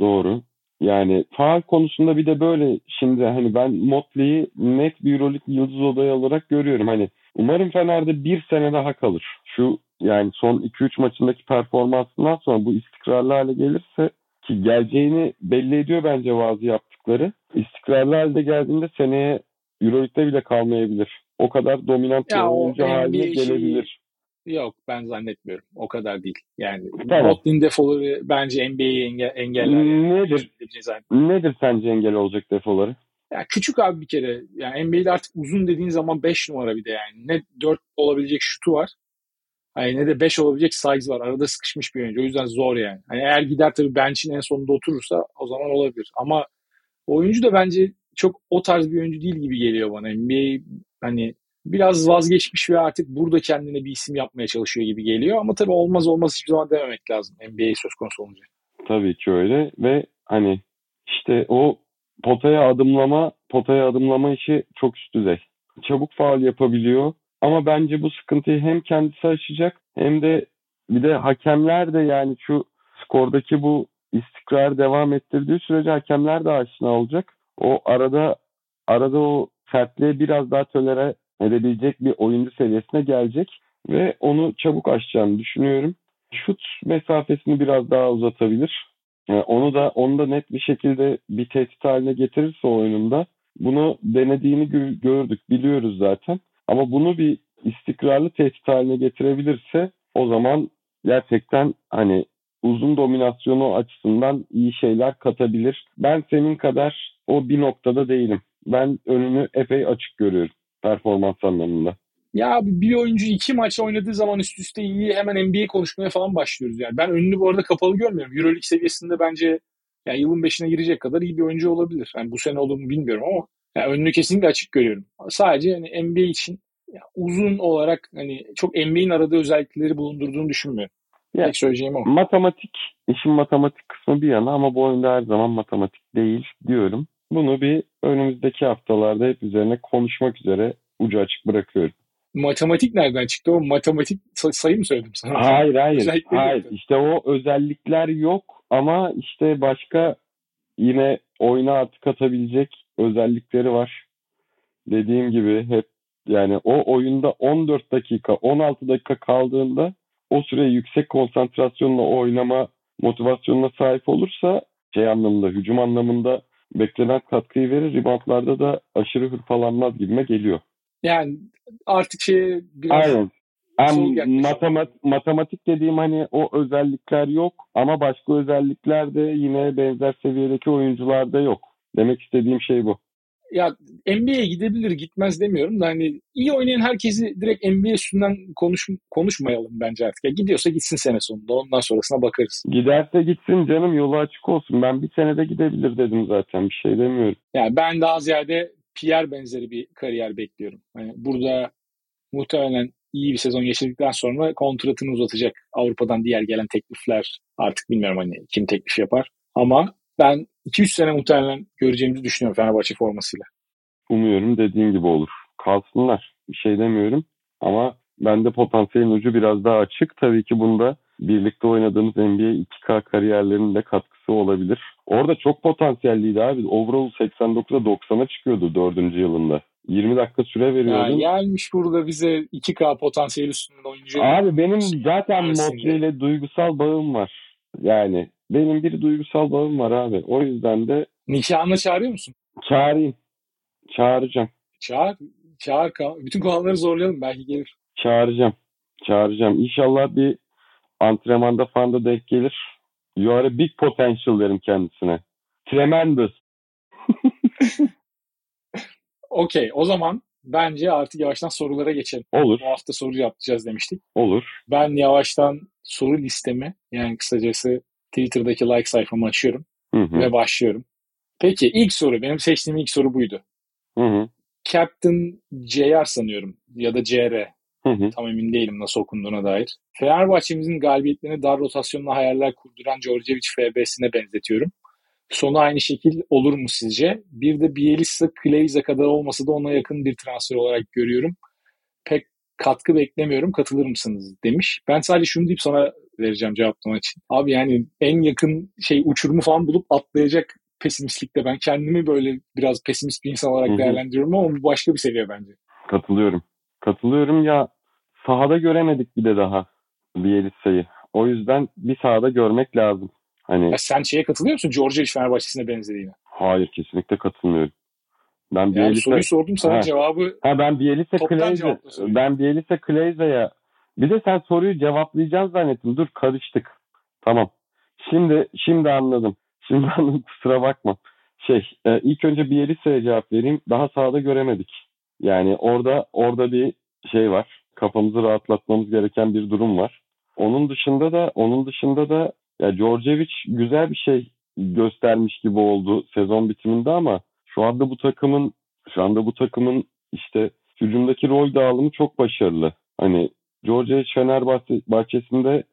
Doğru. Yani faal konusunda bir de böyle şimdi hani ben Motley'i net bir Euroleague yıldız odayı olarak görüyorum. Hani umarım Fener'de bir sene daha kalır. Şu yani son 2-3 maçındaki performansından sonra bu istikrarlı hale gelirse ki geleceğini belli ediyor bence bazı yaptıkları. İstikrarlı halde geldiğinde seneye Euroleague'de bile kalmayabilir. O kadar dominant bir Ya o oyuncu haline şeyi- gelebilir. Yok ben zannetmiyorum. O kadar değil. Yani Tamam. Motley'in defoları bence NBA'yi enge engeller. Yani. Nedir? Nedir sence engel olacak defoları? Ya küçük abi bir kere. Yani NBA'de artık uzun dediğin zaman 5 numara bir de yani. Ne 4 olabilecek şutu var. Hani ne de 5 olabilecek size var. Arada sıkışmış bir oyuncu. O yüzden zor yani. Hani eğer gider tabii bench'in en sonunda oturursa o zaman olabilir. Ama oyuncu da bence çok o tarz bir oyuncu değil gibi geliyor bana. NBA hani biraz vazgeçmiş ve artık burada kendine bir isim yapmaya çalışıyor gibi geliyor. Ama tabii olmaz olmaz hiçbir zaman dememek lazım NBA söz konusu olunca. Tabii ki öyle ve hani işte o potaya adımlama, potaya adımlama işi çok üst düzey. Çabuk faal yapabiliyor ama bence bu sıkıntıyı hem kendisi aşacak hem de bir de hakemler de yani şu skordaki bu istikrar devam ettirdiği sürece hakemler de aşina olacak. O arada arada o sertliğe biraz daha tolere edebilecek bir oyuncu seviyesine gelecek ve onu çabuk aşacağını düşünüyorum. Şut mesafesini biraz daha uzatabilir. Yani onu da onu da net bir şekilde bir tehdit haline getirirse oyununda bunu denediğini gö- gördük, biliyoruz zaten. Ama bunu bir istikrarlı tehdit haline getirebilirse o zaman gerçekten hani uzun dominasyonu açısından iyi şeyler katabilir. Ben senin kadar o bir noktada değilim. Ben önünü epey açık görüyorum performans anlamında. Ya abi bir oyuncu iki maç oynadığı zaman üst üste iyi hemen NBA konuşmaya falan başlıyoruz yani. Ben önünü bu arada kapalı görmüyorum. Euroleague seviyesinde bence yani yılın beşine girecek kadar iyi bir oyuncu olabilir. Yani bu sene olur mu bilmiyorum ama yani önünü kesinlikle açık görüyorum. Sadece hani NBA için uzun olarak hani çok NBA'in aradığı özellikleri bulundurduğunu düşünmüyorum. Ya, Tek söyleyeceğim o. Matematik, işin matematik kısmı bir yana ama bu oyunda her zaman matematik değil diyorum. Bunu bir önümüzdeki haftalarda hep üzerine konuşmak üzere ucu açık bırakıyorum. Matematik nereden çıktı? O matematik say- sayı mı söyledim sana? Hayır hayır. Özellikleri hayır. yok. İşte o özellikler yok ama işte başka yine oyuna artık atabilecek özellikleri var. Dediğim gibi hep yani o oyunda 14 dakika 16 dakika kaldığında o süre yüksek konsantrasyonla oynama motivasyonuna sahip olursa şey anlamında hücum anlamında beklenen katkıyı verir. Reboundlarda da aşırı hırpalanmaz gibime geliyor. Yani artık şeye biraz Aynen. Yaklaşım. matemat, matematik dediğim hani o özellikler yok ama başka özellikler de yine benzer seviyedeki oyuncularda yok. Demek istediğim şey bu. Ya NBA'ye gidebilir gitmez demiyorum da hani iyi oynayan herkesi direkt NBA üstünden konuş, konuşmayalım bence artık. Ya gidiyorsa gitsin sene sonunda ondan sonrasına bakarız. Giderse gitsin canım yolu açık olsun. Ben bir senede gidebilir dedim zaten bir şey demiyorum. Yani ben daha ziyade Pierre benzeri bir kariyer bekliyorum. Hani burada muhtemelen iyi bir sezon geçirdikten sonra kontratını uzatacak. Avrupa'dan diğer gelen teklifler artık bilmiyorum hani kim teklif yapar. Ama ben 2-3 sene muhtemelen göreceğimizi düşünüyorum Fenerbahçe formasıyla. Umuyorum dediğin gibi olur. Kalsınlar bir şey demiyorum ama bende potansiyelin ucu biraz daha açık. Tabii ki bunda birlikte oynadığımız NBA 2K kariyerlerinin de katkısı olabilir. Orada çok potansiyelliydi abi. Overall 89'a 90'a çıkıyordu 4. yılında. 20 dakika süre Ya veriyordun. gelmiş burada bize 2K potansiyel üstünden oyuncu. Abi benim zaten Arasında. Motley ile duygusal bağım var. Yani benim bir duygusal bağım var abi. O yüzden de Nikahına çağırıyor musun? çağırayım. Çağıracağım. Çağır. Çağır. Bütün kanalları zorlayalım. Belki gelir. Çağıracağım. Çağıracağım. İnşallah bir antrenmanda falan da denk gelir. You are a big potential derim kendisine. Tremendous. Okey. O zaman bence artık yavaştan sorulara geçelim. Olur. Bu hafta soru cevaplayacağız demiştik. Olur. Ben yavaştan soru listemi yani kısacası Twitter'daki like sayfamı açıyorum Hı hı. ve başlıyorum. Peki ilk soru benim seçtiğim ilk soru buydu. Hı hı. Captain JR sanıyorum ya da CR. Hı hı. Tam emin değilim nasıl okunduğuna dair. Fenerbahçe'mizin galibiyetlerini dar rotasyonla hayaller kurduran Djordjevic FB'sine benzetiyorum. Sonu aynı şekil olur mu sizce? Bir de Bielitsa Kleiza kadar olmasa da ona yakın bir transfer olarak görüyorum. Pek katkı beklemiyorum. Katılır mısınız? demiş. Ben sadece şunu deyip sana vereceğim cevaplamak için. Abi yani en yakın şey uçurumu falan bulup atlayacak pesimistlikte ben kendimi böyle biraz pesimist bir insan olarak Hı hı. değerlendiriyorum ama bu başka bir seviye bence. Katılıyorum. Katılıyorum ya sahada göremedik bir de daha Bielitsa'yı. O yüzden bir sahada görmek lazım. Hani Ya sen şeye katılıyor musun? Djordjevic Fenerbahçe'sine benzediğine. hayır kesinlikle katılmıyorum. Ben Yani Bielitsa soruyu sordum sana Ha. cevabı Ha ben cevapla soruyu. ben Bielitsa Kleiza'ya bir de sen soruyu cevaplayacaksın zannettim. Dur karıştık. Tamam. Şimdi şimdi anladım. Şimdi anladım kusura bakma. Şey e, ilk önce Bielitsa'ya cevap vereyim. Daha sahada göremedik. Yani orada orada bir şey var. Kafamızı rahatlatmamız gereken bir durum var. Onun dışında da onun dışında da ya Djordjevic güzel bir şey göstermiş gibi oldu sezon bitiminde ama şu anda bu takımın şu anda bu takımın işte hücumdaki rol dağılımı çok başarılı. Hani Djordjevic Fenerbahçe bahçesinde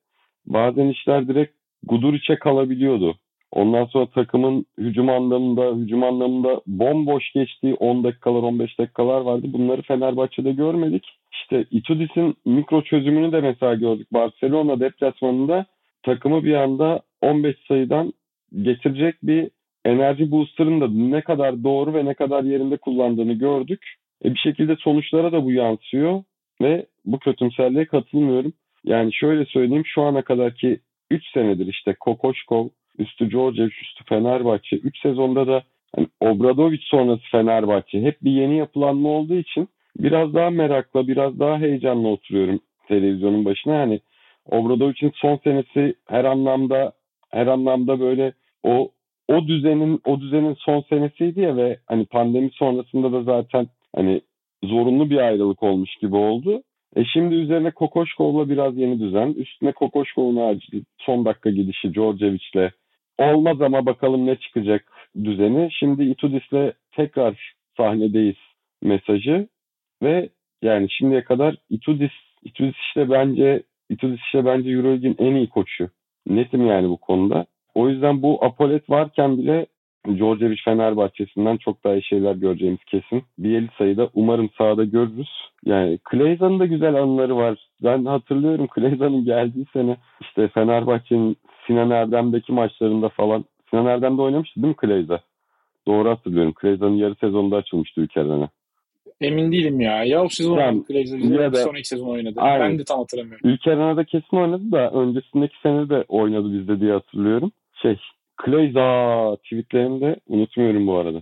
bazen işler direkt Guduric'e kalabiliyordu. Ondan sonra takımın hücum anlamında hücum anlamında bomboş geçtiği 10 dakikalar 15 dakikalar vardı. Bunları Fenerbahçe'de görmedik. İşte Itudis'in mikro çözümünü de mesela gördük. Barcelona deplasmanında takımı bir anda 15 sayıdan getirecek bir enerji booster'ın da ne kadar doğru ve ne kadar yerinde kullandığını gördük. E bir şekilde sonuçlara da bu yansıyor ve bu kötümserliğe katılmıyorum. Yani şöyle söyleyeyim şu ana kadarki 3 senedir işte Kokoşkov, üstü Djordjevic, üstü Fenerbahçe. 3 sezonda da hani Obradovic sonrası Fenerbahçe hep bir yeni yapılanma olduğu için biraz daha merakla, biraz daha heyecanla oturuyorum televizyonun başına. Yani Obradovic'in son senesi her anlamda her anlamda böyle o o düzenin o düzenin son senesiydi ya ve hani pandemi sonrasında da zaten hani zorunlu bir ayrılık olmuş gibi oldu. E şimdi üzerine Kokoşkov'la biraz yeni düzen. Üstüne Kokoşkov'un son dakika gidişi Djordjevic'le olmaz ama bakalım ne çıkacak düzeni. Şimdi Itudis'le tekrar sahnedeyiz mesajı ve yani şimdiye kadar Itudis Itudis işte bence Itudis işte bence Euroleague'in en iyi koçu. Netim yani bu konuda. O yüzden bu Apolet varken bile Djordjevic Fenerbahçe'sinden çok daha iyi şeyler göreceğimiz kesin. Bielitsa'yı da umarım sahada görürüz. Yani Kleiza'nın da güzel anıları var. Ben hatırlıyorum Kleiza'nın geldiği sene işte Fenerbahçe'nin Sinan Erdem'deki maçlarında falan. Sinan Erdem'de oynamıştı değil mi Kleiza? Doğru hatırlıyorum. Kleiza'nın yarı sezonunda açılmıştı ülkelere. Emin değilim ya. Ya o sezon Yani, oynadı Glazer de- sonraki sezon oynadı. Aynen. Ben de tam hatırlamıyorum. Ülker Arena'da kesin oynadı da öncesindeki sene de oynadı bizde diye hatırlıyorum. Şey Kleiza tweetlerini de unutmuyorum bu arada.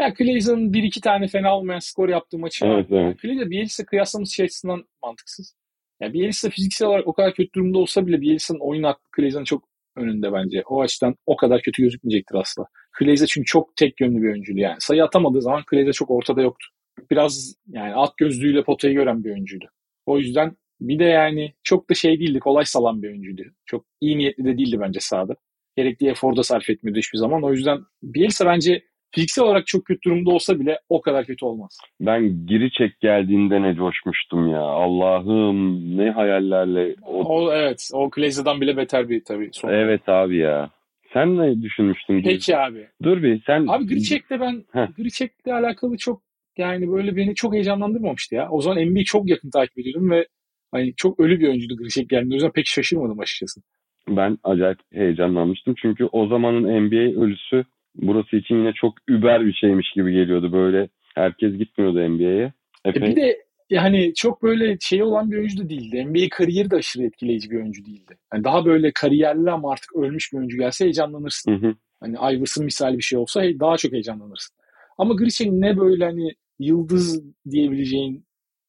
Ya Glazer'ın bir iki tane fena olmayan skor yaptığı maçı Evet, var. evet. Glazer Bielitsa kıyaslaması şey açısından mantıksız. Ya Bielitsa fiziksel olarak o kadar kötü durumda olsa bile Bielitsa'nın oyun aklı Glazer'ın çok önünde bence. O açıdan o kadar kötü gözükmeyecektir asla. Glazer çünkü çok tek yönlü bir oyuncuydu yani. Sayı atamadığı zaman Glazer çok ortada yoktu. Biraz yani at gözlüğüyle potayı gören bir oyuncuydu. O yüzden bir de yani çok da şey değildi, kolay salan bir oyuncuydu. Çok iyi niyetli de değildi bence sahada. Gerekli efor da sarf etmiyordu hiçbir zaman. O yüzden Bielsa bence fiziksel olarak çok kötü durumda olsa bile o kadar kötü olmaz. Ben Giriçek geldiğinde ne coşmuştum ya. Allah'ım ne hayallerle. O... O evet, o Glazer'dan bile beter bir tabii. Son. Evet abi ya. Sen ne düşünmüştün? Peki abi. Dur bir sen. Abi Gricek'le ben. Gricek'le alakalı çok yani böyle beni çok heyecanlandırmamıştı ya. O zaman NBA'yi çok yakın takip ediyordum ve hani çok ölü bir oyuncuydu Gricek geldiğinde. O yüzden pek şaşırmadım açıkçası. Ben acayip heyecanlanmıştım. Çünkü o zamanın NBA ölüsü burası için yine çok über bir şeymiş gibi geliyordu. Böyle herkes gitmiyordu NBA'ye. E Epey. bir de yani çok böyle şey olan bir oyuncu da değildi. NBA kariyeri de aşırı etkileyici bir oyuncu değildi. Yani daha böyle kariyerli ama artık ölmüş bir oyuncu gelse heyecanlanırsın. Hı hı. Hani Iverson misali bir şey olsa daha çok heyecanlanırsın. Ama Gricek'in ne böyle hani yıldız diyebileceğin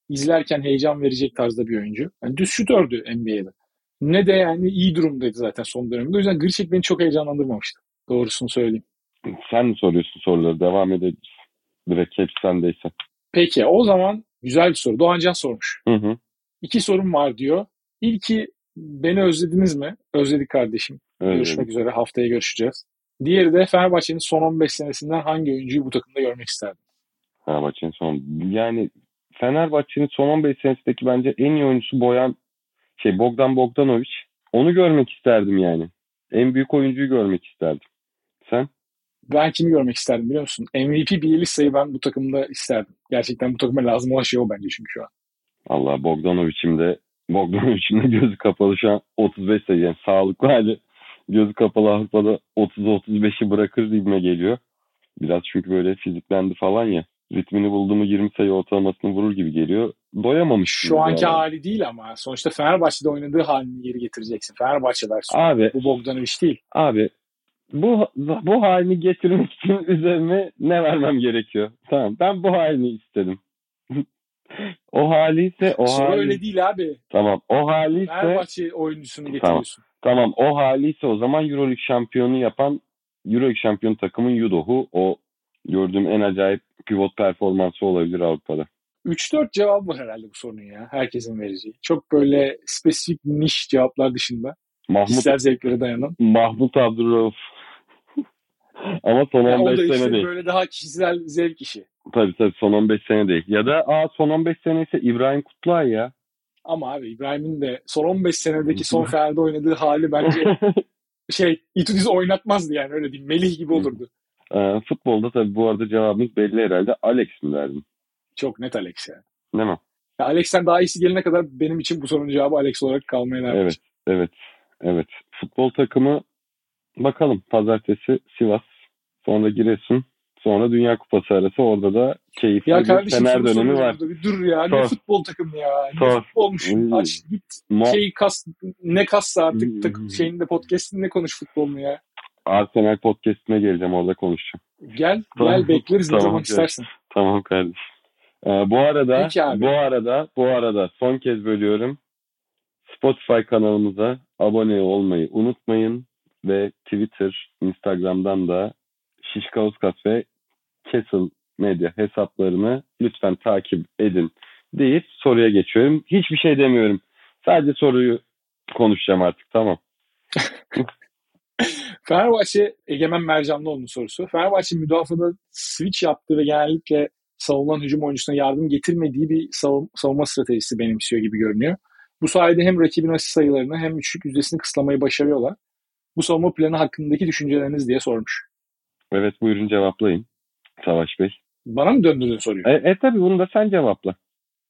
izlerken heyecan verecek tarzda bir oyuncu. Yani düz şutördü NBA'de. Ne de yani iyi durumdaydı zaten son dönemde. O yüzden Gricek beni çok heyecanlandırmamıştı. Doğrusunu söyleyeyim. Sen mi soruyorsun soruları? Devam edebiliriz. Direkt hepsi sendeyse. Peki o zaman güzel bir soru. Doğancan sormuş. Hı hı. İki sorum var diyor. İlki beni özlediniz mi? Özledik kardeşim. Öyle. Görüşmek üzere. Haftaya görüşeceğiz. Diğeri de Fenerbahçe'nin son 15 senesinden hangi oyuncuyu bu takımda görmek isterdin? Fenerbahçe'nin son yani Fenerbahçe'nin son 15 senesindeki bence en iyi oyuncusu Boyan şey Bogdan Bogdanovic. Onu görmek isterdim yani. En büyük oyuncuyu görmek isterdim. Sen? Ben kimi görmek isterdim biliyor musun? MVP Bielitsa'yı ben bu takımda isterdim. Gerçekten bu takıma lazım olan şey o bence çünkü şu an. Allah Bogdanovic'im de Bogdanovic'im de gözü kapalı şu an 35 sayı yani sağlıklı hali gözü kapalı Avrupa'da 30-35'i bırakır gibime geliyor. Biraz çünkü böyle fiziklendi falan ya. Ritmini buldu mu 20 sayı ortalamasını vurur gibi geliyor. Doyamamış. Şu anki yani. hali değil ama sonuçta Fenerbahçe'de oynadığı halini geri getireceksin. Fenerbahçe versiyonu. Abi, bu Bogdanovic değil. Abi bu bu halini getirmek için üzerine ne vermem gerekiyor? Tamam ben bu halini istedim. o hali ise o Soru hali... öyle değil abi. Tamam o hali ise... Fenerbahçe oyuncusunu getiriyorsun. Tamam. tamam o hali ise o zaman Euroleague şampiyonu yapan Euroleague şampiyon takımın Yudoh'u o gördüğüm en acayip pivot performansı olabilir Avrupa'da. 3-4 cevap var herhalde bu sorunun ya. Herkesin vereceği. Çok böyle spesifik niş cevaplar dışında. Mahmut, kişisel zevklere dayanan. Mahmut Abdurrauf. Ama son 15 yani o da sene işte değil. böyle daha kişisel zevk işi. Tabii tabii son 15 sene değil. Ya da aa, son 15 sene ise İbrahim Kutlay ya. Ama abi İbrahim'in de son 15 senedeki son Fener'de oynadığı hali bence şey İtudis oynatmazdı yani öyle diyeyim. Melih gibi olurdu. Ee, futbolda tabii bu arada cevabımız belli herhalde. Alex mi verdin? Çok net Alex yani. Değil mi? Ya Alex'ten daha iyisi gelene kadar benim için bu sorunun cevabı Alex olarak kalmaya devam Evet, evet, evet. Futbol takımı bakalım pazartesi Sivas, sonra Giresun, sonra Dünya Kupası arası orada da keyifli ya bir kardeşim, Fener dönemi var. Bir dur ya. Sor. Ne futbol takımı ya. Ne Sor. futbolmuş. Aç git Ma- şey kas ne kassa artık takım şeyinde podcast'inde konuş futbol mu ya. Arsenal podcast'ine geleceğim orada konuşacağım. Gel Tamam. gel bekleriz ne Tamam, zaman gel. istersen. Tamam kardeşim. Ee, bu arada bu arada bu arada son kez bölüyorum. Spotify kanalımıza abone olmayı unutmayın ve Twitter, Instagram'dan da Şişka Oskas ve Castle Medya hesaplarını lütfen takip edin deyip soruya geçiyorum. Hiçbir şey demiyorum. Sadece soruyu konuşacağım artık tamam. Fenerbahçe Egemen Mercanlıoğlu'nun sorusu. Fenerbahçe müdafada switch yaptığı ve genellikle savunulan hücum oyuncusuna yardım getirmediği bir savun- savunma stratejisi benimsiyor gibi görünüyor. Bu sayede hem rakibin asist sayılarını hem üçlük yüzdesini kıslamayı başarıyorlar. Bu savunma planı hakkındaki düşünceleriniz diye sormuş. Evet buyurun cevaplayın Savaş Bey. Bana mı döndürdün soruyu? E, e tabi bunu da sen cevapla.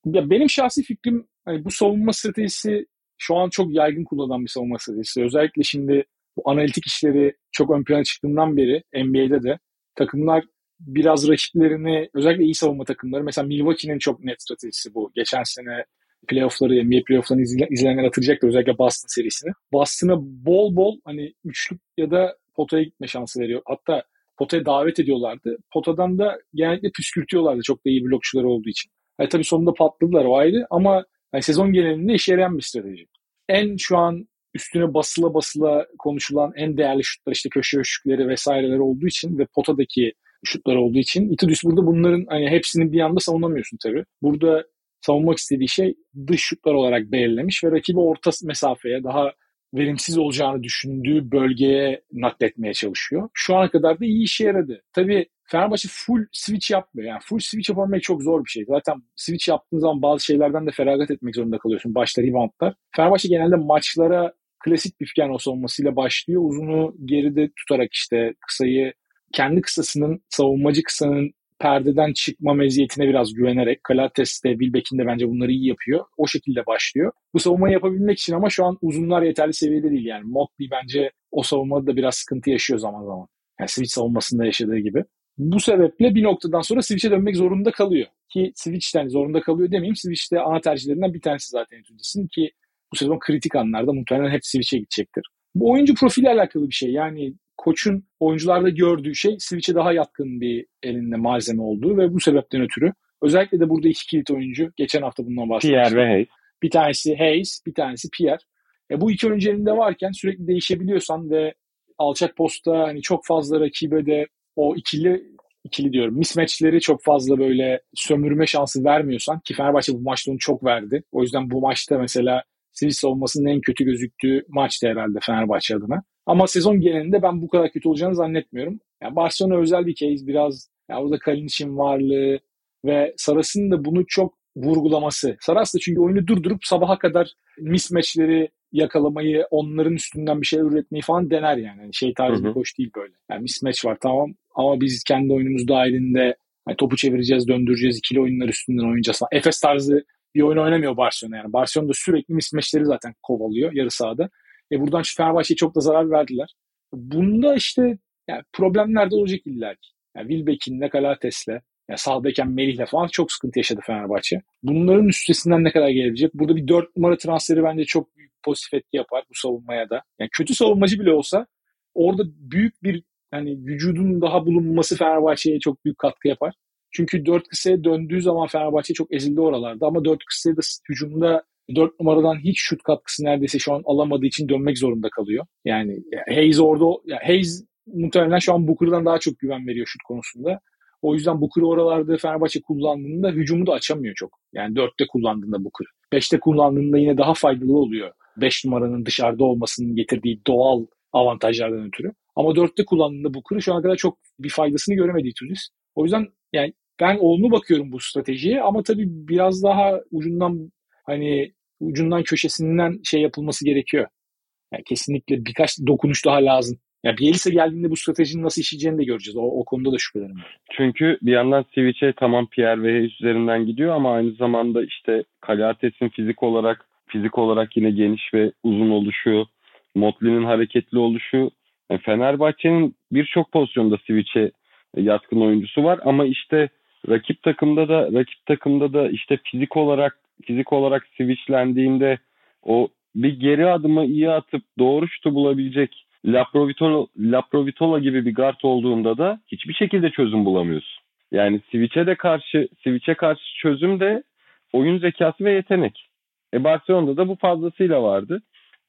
Ya benim şahsi fikrim hani bu savunma stratejisi şu an çok yaygın kullanılan bir savunma stratejisi. Özellikle şimdi bu analitik işleri çok ön plana çıktığından beri NBA'de de takımlar biraz rakiplerini özellikle iyi savunma takımları mesela Milwaukee'nin çok net stratejisi bu. Geçen sene playoff'ları, NBA playoff'larını izle, izleyenler hatırlayacaktır özellikle Boston serisini. Boston'a bol bol hani üçlük ya da potaya gitme şansı veriyor. Hatta potaya davet ediyorlardı. Potadan da genellikle püskürtüyorlardı çok da iyi blokçuları olduğu için. Yani tabii sonunda patladılar o ayrı ama yani sezon genelinde işe yarayan bir strateji. En şu an üstüne basıla basıla konuşulan en değerli şutlar işte köşe üçlükleri vesaireler olduğu için ve potadaki şutlar olduğu için Itudis burada bunların hani hepsini bir anda savunamıyorsun tabii. Burada savunmak istediği şey dış şutlar olarak belirlemiş ve rakibi orta mesafeye daha verimsiz olacağını düşündüğü bölgeye nakletmeye çalışıyor. Şu ana kadar da iyi işe yaradı. Tabii Fenerbahçe full switch yapmıyor. Yani full switch yapabilmek çok zor bir şey. Zaten switch yaptığın zaman bazı şeylerden de feragat etmek zorunda kalıyorsun. Başta reboundlar. Fenerbahçe genelde maçlara klasik bir piken savunmasıyla başlıyor. Uzunu geride tutarak işte kısayı kendi kısasının savunmacı kısanın perdeden çıkma meziyetine biraz güvenerek Kalates de Bilbekin de bence bunları iyi yapıyor. O şekilde başlıyor. Bu savunmayı yapabilmek için ama şu an uzunlar yeterli seviyede değil yani. Motley bence o savunmada da biraz sıkıntı yaşıyor zaman zaman. Yani switch savunmasında yaşadığı gibi. Bu sebeple bir noktadan sonra switch'e dönmek zorunda kalıyor. Ki switch'ten zorunda kalıyor demeyeyim. Switch'te ana tercihlerinden bir tanesi zaten Etudis'in ki bu sezon kritik anlarda muhtemelen hep switch'e gidecektir. Bu oyuncu profili alakalı bir şey. Yani koçun oyuncularda gördüğü şey switch'e daha yatkın bir elinde malzeme olduğu ve bu sebepten ötürü özellikle de burada iki kilit oyuncu. Geçen hafta bundan bahsetmiştim. Pierre ve Hayes. Bir tanesi Hayes, bir tanesi Pierre. E bu iki oyuncu elinde varken sürekli değişebiliyorsan ve alçak posta hani çok fazla rakibe de o ikili ikili diyorum. Mismatchleri çok fazla böyle sömürme şansı vermiyorsan ki Fenerbahçe bu maçta onu çok verdi. O yüzden bu maçta mesela Sivil savunmasının en kötü gözüktüğü maçtı herhalde Fenerbahçe adına. Ama sezon genelinde ben bu kadar kötü olacağını zannetmiyorum. Yani Barcelona özel bir case biraz. Yani orada Kalinic'in varlığı ve Saras'ın da bunu çok vurgulaması. Saras da çünkü oyunu durdurup sabaha kadar mismatchleri yakalamayı, onların üstünden bir şeyler üretmeyi falan dener yani. yani şey tarzı bir koç değil böyle. Yani mismatch var tamam ama biz kendi oyunumuz dahilinde yani topu çevireceğiz, döndüreceğiz, ikili oyunlar üstünden oynayacağız falan. Efes tarzı bir oyun oynamıyor Barcelona yani. Barcelona da sürekli mismatchleri zaten kovalıyor yarı sahada. E buradan Fenerbahçe'ye çok da zarar verdiler. Bunda işte yani problemler de olacak illa ki. Yani Wilbeck'inle, Galates'le, yani sağdayken Melih'le falan çok sıkıntı yaşadı Fenerbahçe. Bunların üstesinden ne kadar gelebilecek? Burada bir 4 numara transferi bence çok büyük pozitif etki yapar bu savunmaya da. Yani kötü savunmacı bile olsa orada büyük bir yani vücudun daha bulunması Fenerbahçe'ye çok büyük katkı yapar. Çünkü 4 kısaya döndüğü zaman Fenerbahçe çok ezildi oralarda ama 4 kısaya da hücumda 4 numaradan hiç şut katkısı neredeyse şu an alamadığı için dönmek zorunda kalıyor. Yani Hayes orada yani Hayes muhtemelen şu an Booker'dan daha çok güven veriyor şut konusunda. O yüzden Booker'ı oralarda Fenerbahçe kullandığında hücumu da açamıyor çok. Yani 4'te kullandığında Booker. 5'te kullandığında yine daha faydalı oluyor. 5 numaranın dışarıda olmasının getirdiği doğal avantajlardan ötürü. Ama 4'te kullandığında Booker'ı şu ana kadar çok bir faydasını göremedi Itudis. O yüzden yani ben olumlu bakıyorum bu stratejiye ama tabii biraz daha ucundan hani ucundan köşesinden şey yapılması gerekiyor. Yani kesinlikle birkaç dokunuş daha lazım. Ya Bielsa geldiğinde bu stratejinin nasıl işleyeceğini de göreceğiz. O, o konuda da şüphelerim var. Çünkü bir yandan Sivic'e tamam Pierre ve üzerinden gidiyor ama aynı zamanda işte Kalates'in fizik olarak fizik olarak yine geniş ve uzun oluşu, Motley'nin hareketli oluşu, yani Fenerbahçe'nin birçok pozisyonda Sivic'e yatkın oyuncusu var ama işte rakip takımda da rakip takımda da işte fizik olarak fizik olarak switchlendiğinde o bir geri adımı iyi atıp doğru şutu bulabilecek Laprovitola, Laprovitola gibi bir guard olduğunda da hiçbir şekilde çözüm bulamıyorsun. Yani switch'e de karşı switch'e karşı çözüm de oyun zekası ve yetenek. E Barcelona'da da bu fazlasıyla vardı.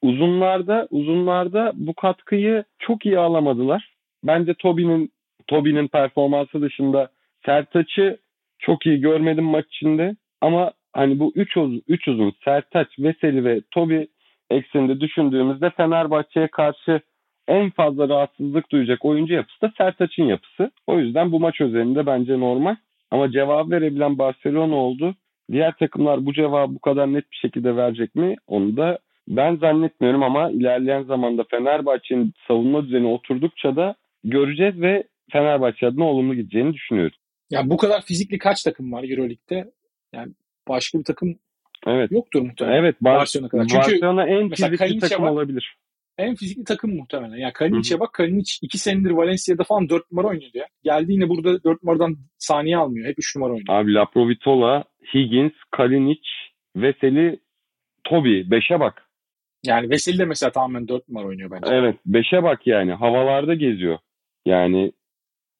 Uzunlarda uzunlarda bu katkıyı çok iyi alamadılar. Bence Toby'nin Toby'nin performansı dışında Sertaç'ı çok iyi görmedim maç içinde. Ama hani bu üç, uz üç uzun Sertaç, Veseli ve Toby ekseninde düşündüğümüzde Fenerbahçe'ye karşı en fazla rahatsızlık duyacak oyuncu yapısı da Sertaç'ın yapısı. O yüzden bu maç özelinde bence normal. Ama cevap verebilen Barcelona oldu. Diğer takımlar bu cevabı bu kadar net bir şekilde verecek mi? Onu da ben zannetmiyorum ama ilerleyen zamanda Fenerbahçe'nin savunma düzeni oturdukça da göreceğiz ve Fenerbahçe adına olumlu gideceğini düşünüyorum. Ya bu kadar fizikli kaç takım var EuroLeague'de? Yani başka bir takım evet. yoktur muhtemelen. Evet, Bar- Barcelona kadar. Çünkü Barcelona en fizikli takım bak, olabilir. En fizikli takım muhtemelen. Yani Kalinic'e bak Kalinic iki senedir Valencia'da falan 4 numara oynuyordu ya. Geldi yine burada 4 numaradan saniye almıyor. Hep 3 numara oynuyor. Abi Laprovitola, Higgins, Kalinic, Veseli, Toby. 5'e bak. Yani Veseli de mesela tamamen 4 numara oynuyor bence. Evet 5'e bak yani. Havalarda geziyor. Yani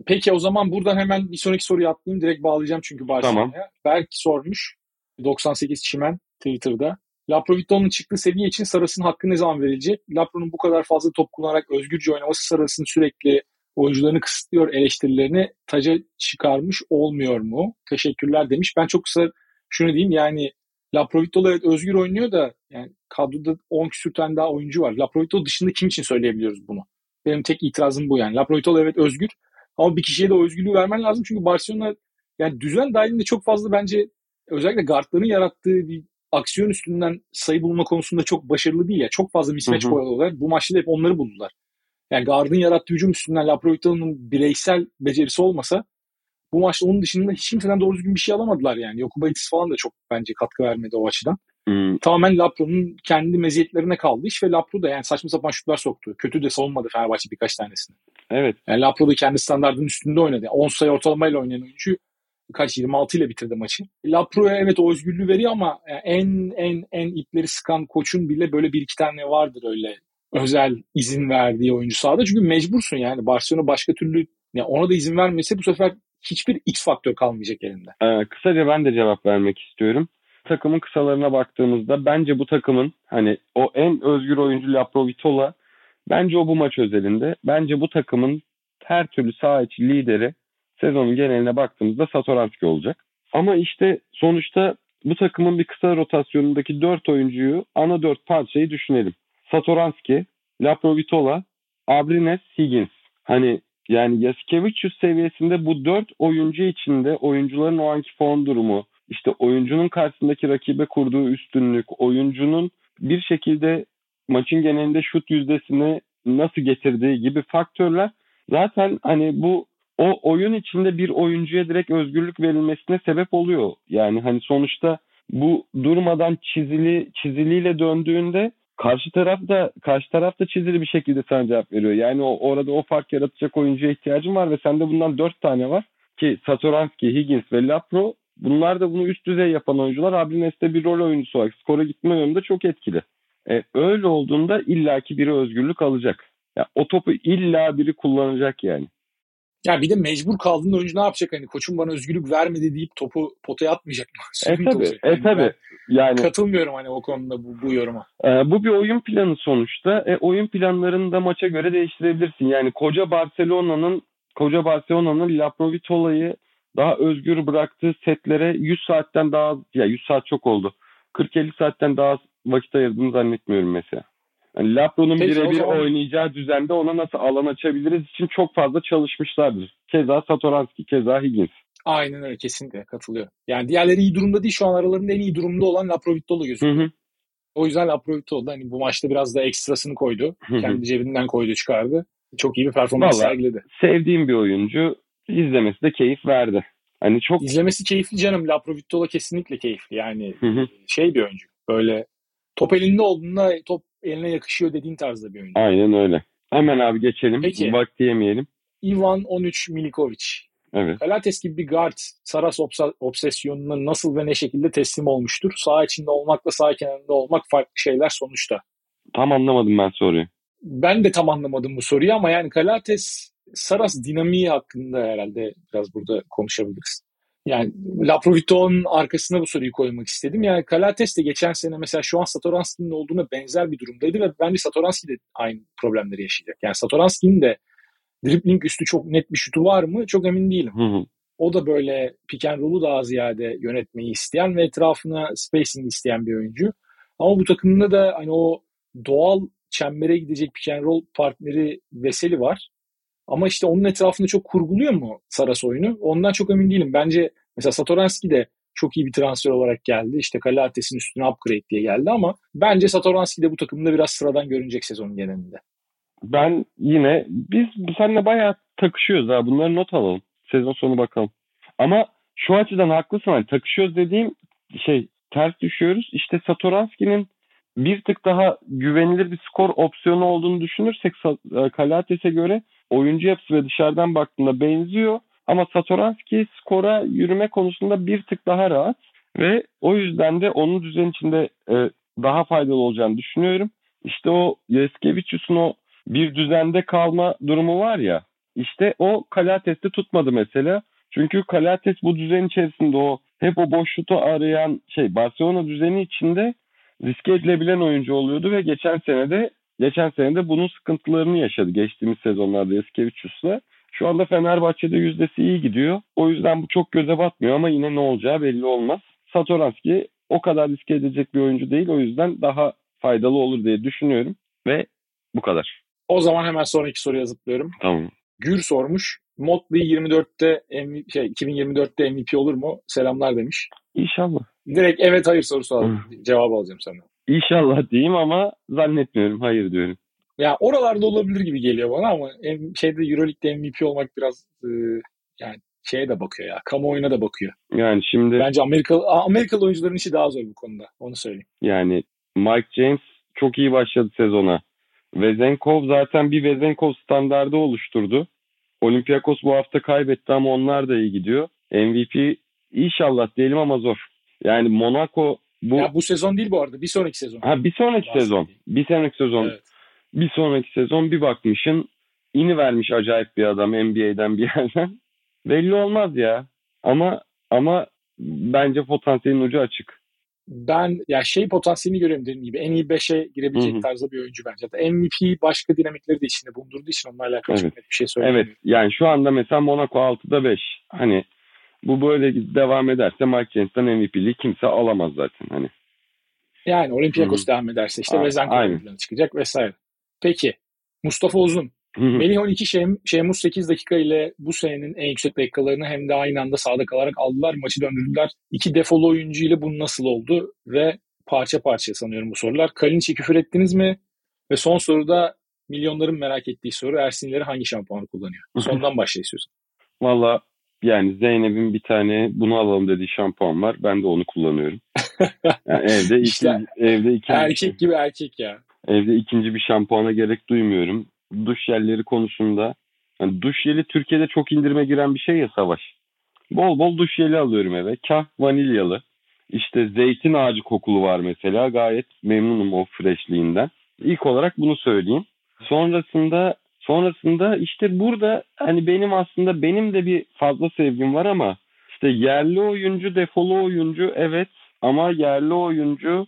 Peki o zaman buradan hemen bir sonraki soruyu atlayayım. Direkt bağlayacağım çünkü Barcelona'ya. Tamam. Berk sormuş. 98 Çimen Twitter'da. Laprovito'nun çıktığı seviye için Saras'ın hakkı ne zaman verilecek? Lapro'nun bu kadar fazla top kullanarak özgürce oynaması Saras'ın sürekli oyuncularını kısıtlıyor eleştirilerini taca çıkarmış olmuyor mu? Teşekkürler demiş. Ben çok kısa şunu diyeyim yani Laprovito'la evet özgür oynuyor da yani kadroda 10 küsür tane daha oyuncu var. Laprovito dışında kim için söyleyebiliyoruz bunu? Benim tek itirazım bu yani. Laprovito'la evet özgür ama bir kişiye de o özgürlüğü vermen lazım. Çünkü Barcelona yani düzen dahilinde çok fazla bence özellikle guardların yarattığı bir aksiyon üstünden sayı bulma konusunda çok başarılı değil ya. Çok fazla mismatch koyuyorlar. Bu maçta da hep onları buldular. Yani Gard'ın yarattığı hücum üstünden Laprovita'nın bireysel becerisi olmasa bu maçta onun dışında hiç kimseden doğru düzgün bir şey alamadılar yani. Yokubaitis falan da çok bence katkı vermedi o açıdan. Hmm. Tamamen Lapro'nun kendi meziyetlerine kaldı iş ve Lapro da yani saçma sapan şutlar soktu. Kötü de savunmadı Fenerbahçe birkaç tanesini. Evet. Yani Lapro da kendi standartının üstünde oynadı. 10 sayı ortalamayla oynayan oyuncu kaç 26 ile bitirdi maçı. Lapro'ya evet o özgürlüğü veriyor ama en en en ipleri sıkan koçun bile böyle bir iki tane vardır öyle özel izin verdiği oyuncu sahada. Çünkü mecbursun yani. Barcelona başka türlü yani ona da izin vermese bu sefer hiçbir X faktör kalmayacak elinde. Ee, kısaca ben de cevap vermek istiyorum. Takımın kısalarına baktığımızda bence bu takımın hani o en özgür oyuncu Laprovitola bence o bu maç özelinde. Bence bu takımın her türlü saha içi lideri sezonun geneline baktığımızda Satoranski olacak. Ama işte sonuçta bu takımın bir kısa rotasyonundaki dört oyuncuyu, ana dört parçayı düşünelim. Satoranski, Laprovitola, Abrines, Higgins. Hani yani Yasikevicius seviyesinde bu dört oyuncu içinde oyuncuların o anki form durumu, işte oyuncunun karşısındaki rakibe kurduğu üstünlük, oyuncunun bir şekilde maçın genelinde şut yüzdesini nasıl getirdiği gibi faktörler zaten hani bu o oyun içinde bir oyuncuya direkt özgürlük verilmesine sebep oluyor. Yani hani sonuçta bu durmadan çizili çiziliyle döndüğünde karşı taraf da karşı taraf da çizili bir şekilde sana cevap veriyor. Yani o, orada o fark yaratacak oyuncuya ihtiyacın var ve sende bundan dört tane var ki Satoranski, Higgins ve Lapro bunlar da bunu üst düzey yapan oyuncular. Abrines'te bir rol oyuncusu olarak skora gitme yönünde çok etkili. E, öyle olduğunda illaki biri özgürlük alacak. Ya, o topu illa biri kullanacak yani. Ya bir de mecbur kaldığında oyuncu ne yapacak? Hani koçum bana özgürlük vermedi deyip topu potaya atmayacak mı? e tabii. E yani tabii. Yani katılmıyorum hani o konuda bu, bu yoruma. E, bu bir oyun planı sonuçta. E, oyun planlarını da maça göre değiştirebilirsin. Yani koca Barcelona'nın koca Barcelona'nın Laprovitola'yı daha özgür bıraktığı setlere 100 saatten daha ya 100 saat çok oldu. 40-50 saatten daha vakit ayırdığını zannetmiyorum mesela. Yani Lapro'nun birebir zaman... oynayacağı düzende ona nasıl alan açabiliriz için çok fazla çalışmışlardır. Keza Satoranski, keza Higgins. Aynen öyle kesinlikle katılıyorum. Yani diğerleri iyi durumda değil şu an aralarında en iyi durumda olan Laprovitolo gözüküyor. Hı hı. O yüzden Laprovitolo hani bu maçta biraz da ekstrasını koydu. Hı hı. Kendi cebinden koydu çıkardı. Çok iyi bir performans Vallahi, sergiledi. Sevdiğim bir oyuncu. İzlemesi de keyif verdi. Hani çok izlemesi keyifli canım. Laprovitolo kesinlikle keyifli. Yani hı hı. şey bir oyuncu. Böyle top elinde olduğunda top eline yakışıyor dediğin tarzda bir oyuncu. Aynen öyle. Hemen abi geçelim. Peki. Vakti yemeyelim. Ivan 13 Milikovic. Evet. Kalates gibi bir guard Saras obsesyonuna nasıl ve ne şekilde teslim olmuştur? Sağ içinde olmakla sağ kenarında olmak farklı şeyler sonuçta. Tam anlamadım ben soruyu. Ben de tam anlamadım bu soruyu ama yani Kalates Saras dinamiği hakkında herhalde biraz burada konuşabiliriz. Yani Laprovito'nun arkasına bu soruyu koymak istedim. Yani Kalates de geçen sene mesela şu an Satoranski'nin olduğuna benzer bir durumdaydı ve bence Satoranski de aynı problemleri yaşayacak. Yani Satoranski'nin de dribbling üstü çok net bir şutu var mı? Çok emin değilim. Hı hı. O da böyle pick and roll'u daha ziyade yönetmeyi isteyen ve etrafına spacing isteyen bir oyuncu. Ama bu takımda da hani o doğal çembere gidecek pick and roll partneri Veseli var. Ama işte onun etrafında çok kurguluyor mu Saras oyunu? Ondan çok emin değilim. Bence mesela Satoranski de çok iyi bir transfer olarak geldi. İşte Kalates'in üstüne upgrade diye geldi ama bence Satoranski de bu takımda biraz sıradan görünecek sezonun genelinde. Ben yine biz seninle bayağı takışıyoruz ha. Bunları not alalım. Sezon sonu bakalım. Ama şu açıdan haklısın. Hani takışıyoruz dediğim şey ters düşüyoruz. İşte Satoranski'nin bir tık daha güvenilir bir skor opsiyonu olduğunu düşünürsek Kalates'e göre oyuncu yapısı ve dışarıdan baktığında benziyor. Ama Satoranski skora yürüme konusunda bir tık daha rahat ve o yüzden de onun düzen içinde e, daha faydalı olacağını düşünüyorum. İşte o Yaskevicius'un o bir düzende kalma durumu var ya işte o Kalates'te tutmadı mesela. Çünkü Kalates bu düzen içerisinde o hep o boşluğu arayan şey Barcelona düzeni içinde riske edilebilen oyuncu oluyordu ve geçen sene de Geçen sene de bunun sıkıntılarını yaşadı geçtiğimiz sezonlarda Eskevicius'la. Şu anda Fenerbahçe'de yüzdesi iyi gidiyor. O yüzden bu çok göze batmıyor ama yine ne olacağı belli olmaz. Satoranski o kadar riske edecek bir oyuncu değil. O yüzden daha faydalı olur diye düşünüyorum. Ve bu kadar. O zaman hemen sonraki soruya zıplıyorum. Tamam. Gür sormuş. Motley 24'te MVP, şey, 2024'te MVP olur mu? Selamlar demiş. İnşallah. Direkt evet hayır sorusu aldım. Cevap alacağım senden. İnşallah diyeyim ama zannetmiyorum. Hayır diyorum. Ya oralarda olabilir gibi geliyor bana ama şeyde EuroLeague'de MVP olmak biraz e, yani şeye de bakıyor ya. Kamuoyuna da bakıyor. Yani şimdi bence Amerikalı Amerikalı oyuncuların işi daha zor bu konuda. Onu söyleyeyim. Yani Mike James çok iyi başladı sezona. Vezenkov zaten bir Vezenkov standardı oluşturdu. Olympiakos bu hafta kaybetti ama onlar da iyi gidiyor. MVP inşallah diyelim ama zor. Yani Monaco bu ya bu sezon değil bu arada. Bir sonraki sezon. Ha bir sonraki Bahsedeyim. sezon. Bir sonraki sezon. Evet. Bir sonraki sezon bir bakmışın ini vermiş acayip bir adam NBA'den bir yerden. Belli olmaz ya. Ama ama bence potansiyelin ucu açık. ben ya şey potansiyelini görüyorum dediğim gibi. En iyi 5'e girebilecek Hı hı. tarzda bir oyuncu bence. Hatta MVP başka dinamikleri de içinde bulundurduğu için onunla alakalı çok Evet. net bir şey söyleyemiyorum. Evet yani şu anda mesela Monaco 6'da 5. Hani bu böyle devam ederse Mike James'ten MVP'liği kimse alamaz zaten hani. Yani Olympiakos Hı hı. devam ederse işte plana çıkacak vesaire. Peki Mustafa Uzun. Hı hı. Melih 12 Şem, Şemus 8 dakika ile bu senenin en yüksek dakikalarını hem de aynı anda sahada kalarak aldılar. Maçı döndürdüler. İki defolu oyuncu ile bu nasıl oldu? Ve parça parça sanıyorum bu sorular. Kalinic'e küfür ettiniz mi? Ve son soruda milyonların merak ettiği soru Ersinleri hangi şampuanı kullanıyor? Sondan başla istiyorsan. Valla yani Zeynep'in bir tane bunu alalım dediği şampuan var. Ben de onu kullanıyorum. Yani evde iki, İşte evde ikinci, Erkek gibi erkek ya. evde ikinci bir şampuana gerek duymuyorum. Duş jelleri konusunda hani duş jeli Türkiye'de çok indirime giren bir şey ya Savaş. Bol bol duş jeli alıyorum eve. Kah vanilyalı. İşte zeytin ağacı kokulu var mesela. Gayet memnunum o freshliğinden. İlk olarak bunu söyleyeyim. Sonrasında sonrasında işte burada hani benim aslında benim de bir fazla sevgim var ama işte yerli oyuncu defolu oyuncu evet ama yerli oyuncu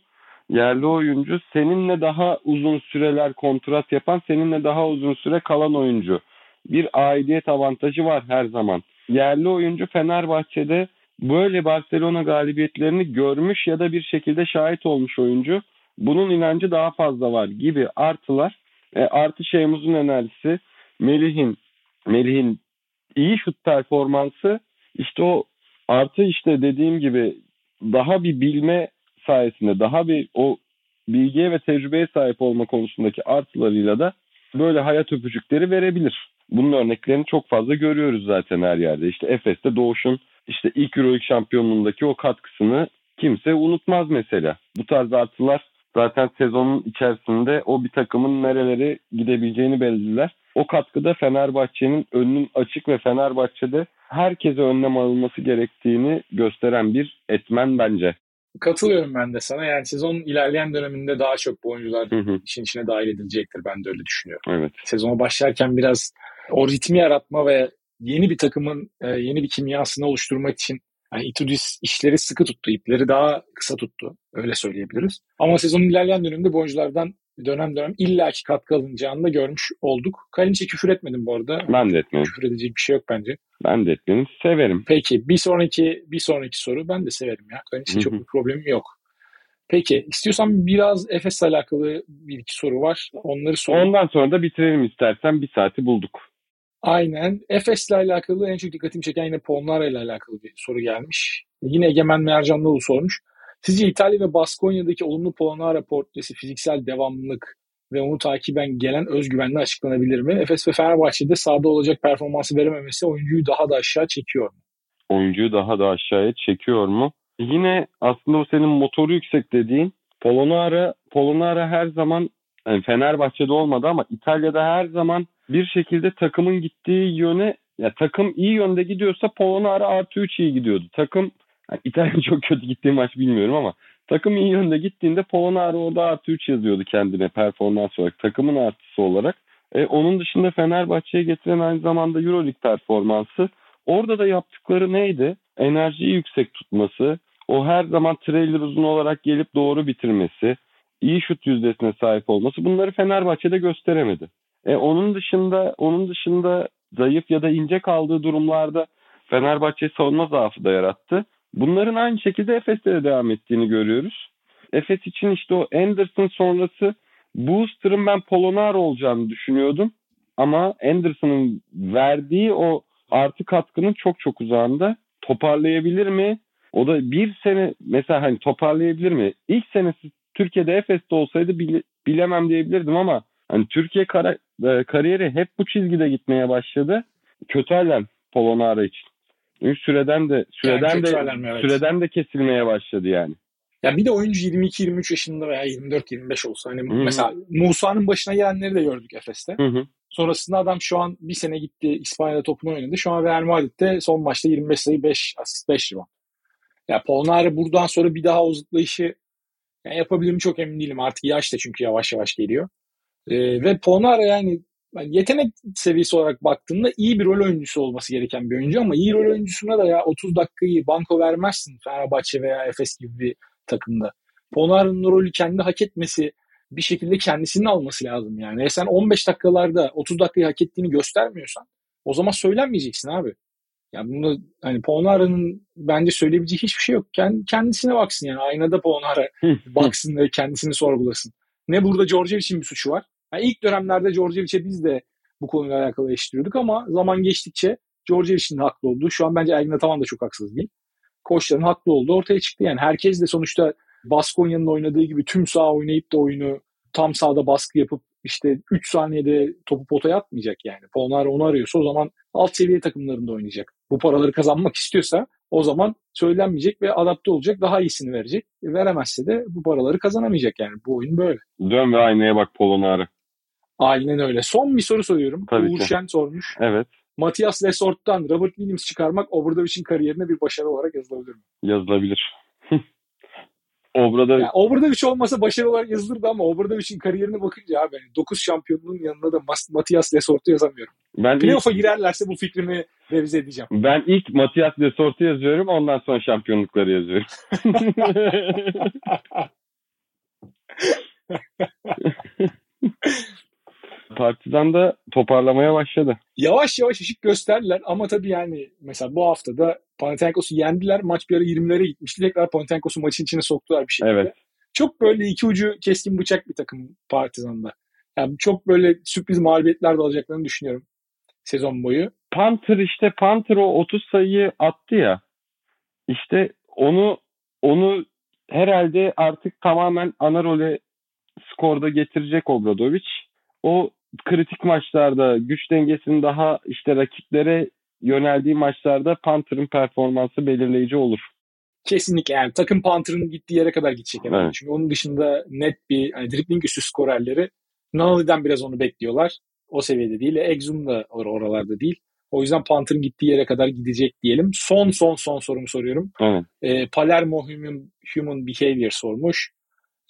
yerli oyuncu seninle daha uzun süreler kontrat yapan seninle daha uzun süre kalan oyuncu. Bir aidiyet avantajı var her zaman. Yerli oyuncu Fenerbahçe'de böyle Barcelona galibiyetlerini görmüş ya da bir şekilde şahit olmuş oyuncu. Bunun inancı daha fazla var gibi artılar. E, artı Şeyhmuz'un enerjisi, Melih'in Melih'in iyi şut performansı işte o artı işte dediğim gibi daha bir bilme sayesinde daha bir o bilgiye ve tecrübeye sahip olma konusundaki artılarıyla da böyle hayat öpücükleri verebilir. Bunun örneklerini çok fazla görüyoruz zaten her yerde. İşte Efes'te Doğuş'un işte ilk Euroleague şampiyonluğundaki o katkısını kimse unutmaz mesela. Bu tarz artılar zaten sezonun içerisinde o bir takımın nerelere gidebileceğini belirler. O katkıda Fenerbahçe'nin önünün açık ve Fenerbahçe'de herkese önlem alınması gerektiğini gösteren bir etmen bence. Katılıyorum ben de sana. Yani sezonun ilerleyen döneminde daha çok bu oyuncular Hı hı, işin içine dahil edilecektir. Ben de öyle düşünüyorum. evet. Sezona başlarken biraz o ritmi yaratma ve yeni bir takımın e, yeni bir kimyasını oluşturmak için yani Itudis işleri sıkı tuttu. ipleri daha kısa tuttu. Öyle söyleyebiliriz. Ama sezonun ilerleyen döneminde bu oyunculardan dönem dönem illaki katkı alınacağını da görmüş olduk. Kalinç'e küfür etmedim bu arada. Ben de etmedim. Küfür edecek bir şey yok bence. Ben de etmedim. Severim. Peki bir sonraki bir sonraki soru ben de severim ya. Kalinç'e çok bir problemim yok. Peki istiyorsan biraz Efes'le alakalı bir iki soru var. Onları sorayım. Ondan sonra da bitirelim istersen. Bir saati bulduk. Aynen. Efes'le alakalı en çok dikkatimi çeken yine Polnara ile alakalı bir soru gelmiş. Yine Egemen Mercanlıoğlu sormuş. Sizce İtalya ve Baskonya'daki olumlu Polnara portresi fiziksel devamlılık ve onu takiben gelen özgüvenle açıklanabilir mi? Efes ve Fenerbahçe'de sahada olacak performansı verememesi oyuncuyu daha da aşağı çekiyor mu? Oyuncuyu daha da aşağıya çekiyor mu? Yine aslında o senin motoru yüksek dediğin Polonara, Polonara her zaman yani Fenerbahçe'de olmadı ama İtalya'da her zaman bir şekilde takımın gittiği yöne ya takım iyi yönde gidiyorsa Polonara artı 3 iyi gidiyordu. Takım yani İtalya çok kötü gittiği maç bilmiyorum ama takım iyi yönde gittiğinde Polonara orada artı 3 yazıyordu kendine performans olarak takımın artısı olarak. E, onun dışında Fenerbahçe'ye getiren aynı zamanda Euroleague performansı. Orada da yaptıkları neydi? Enerjiyi yüksek tutması, o her zaman trailer uzun olarak gelip doğru bitirmesi, iyi şut yüzdesine sahip olması bunları Fenerbahçe'de gösteremedi. E, onun dışında onun dışında zayıf ya da ince kaldığı durumlarda Fenerbahçe savunma zaafı da yarattı. Bunların aynı şekilde Efes'te de devam ettiğini görüyoruz. Efes için işte o Anderson sonrası Booster'ın ben Polonara olacağını düşünüyordum. Ama Anderson'ın verdiği o artı katkının çok çok uzağında. Toparlayabilir mi? O da bir sene mesela hani toparlayabilir mi? İlk senesi Türkiye'de Efes'te olsaydı bile, bilemem diyebilirdim ama hani Türkiye kara, e, kariyeri hep bu çizgide gitmeye başladı. Kötü alarm Polonara için. Çünkü süreden de süreden kötü de alarm, evet. süreden de kesilmeye başladı yani. Ya bir de oyuncu 22-23 yaşında veya 24-25 olsa hani Hı. mesela Musa'nın başına gelenleri de gördük Efes'te. Hı hı. Sonrasında adam şu an bir sene gitti İspanya'da topunu oynadı. Şu an Real Madrid'de son maçta 25 sayı 5 asist 5 rebound. Ya Polnara buradan sonra bir daha o zıplayışı yani yapabilir çok emin değilim. Artık yaş da çünkü yavaş yavaş geliyor. Ee, ve Polnara yani yani yetenek seviyesi olarak baktığında iyi bir rol oyuncusu olması gereken bir oyuncu ama iyi rol oyuncusuna da ya 30 dakikayı banko vermezsin Fenerbahçe veya Efes gibi bir takımda. Polonara'nın rolü kendi hak etmesi bir şekilde kendisinin alması lazım yani. E sen 15 dakikalarda 30 dakikayı hak ettiğini göstermiyorsan o zaman söylenmeyeceksin abi. Yani bunu hani Polonara'nın bence söyleyebileceği hiçbir şey yok. Kendisine baksın yani. Aynada Polonara baksın ve kendisini sorgulasın. Ne burada Djordjevic'in bir suçu var. Yani ilk dönemlerde Djordjevic'e biz de bu konuyla alakalı eleştiriyorduk ama zaman geçtikçe Djordjevic'in haklı olduğu, şu an bence Ergin Ataman da çok haksız değil. Koçların haklı olduğu ortaya çıktı. Yani herkes de sonuçta Baskonya'nın oynadığı gibi tüm sağ oynayıp da oyunu tam sahada baskı yapıp işte 3 saniyede topu potaya atmayacak yani. Polonara onu arıyorsa o zaman alt seviye takımlarında oynayacak. Bu paraları kazanmak istiyorsa o zaman söylenmeyecek ve adapte olacak. Daha iyisini verecek. E, veremezse de bu paraları kazanamayacak yani. Bu oyun böyle. Dön ve aynaya bak Polonara. Aynen öyle. Son bir soru soruyorum. Tabii Uğur ki. Şen sormuş. Evet Matias Lesort'tan Robert Williams çıkarmak Obradovic'in kariyerine bir başarı olarak yazılabilir mi? yazılabilir. Obra'da Yani Obradovic olmasa başarı olarak yazılırdı ama Obradovic'in kariyerine bakınca abi 9 şampiyonluğun yanında da Matias Lesort'u yazamıyorum. ben Playoff'a girerlerse bu fikrimi revize edeceğim. ben ilk Matias Desort'u yazıyorum ondan sonra şampiyonlukları yazıyorum. Partizan da toparlamaya başladı. Yavaş yavaş ışık gösterdiler ama tabii yani mesela bu hafta da Panathinaikos'u yendiler. Maç bir ara 20'lere gitmişti. Tekrar Panathinaikos'u maçın içine soktular bir şekilde. Evet. Çok böyle iki ucu keskin bıçak bir takım Partizan'da. Yani çok böyle sürpriz mağlubiyetler de alacaklarını düşünüyorum sezon boyu. Panther işte Panther o 30 sayıyı attı ya. İşte onu onu herhalde artık tamamen ana role skorda getirecek Obradovic. O kritik maçlarda güç dengesinin daha işte rakiplere yöneldiği maçlarda Panther'ın performansı belirleyici olur. Kesinlikle yani takım Panther'ın gittiği yere kadar gidecek herhalde. Evet. Çünkü onun dışında net bir hani dribbling üstü skorerleri Nunley'den biraz onu bekliyorlar. O seviyede değil. Exum da or- oralarda değil. O yüzden Panther'ın gittiği yere kadar gidecek diyelim. Son son son sorumu soruyorum. Evet. E, Palermo Human, Human Behavior sormuş.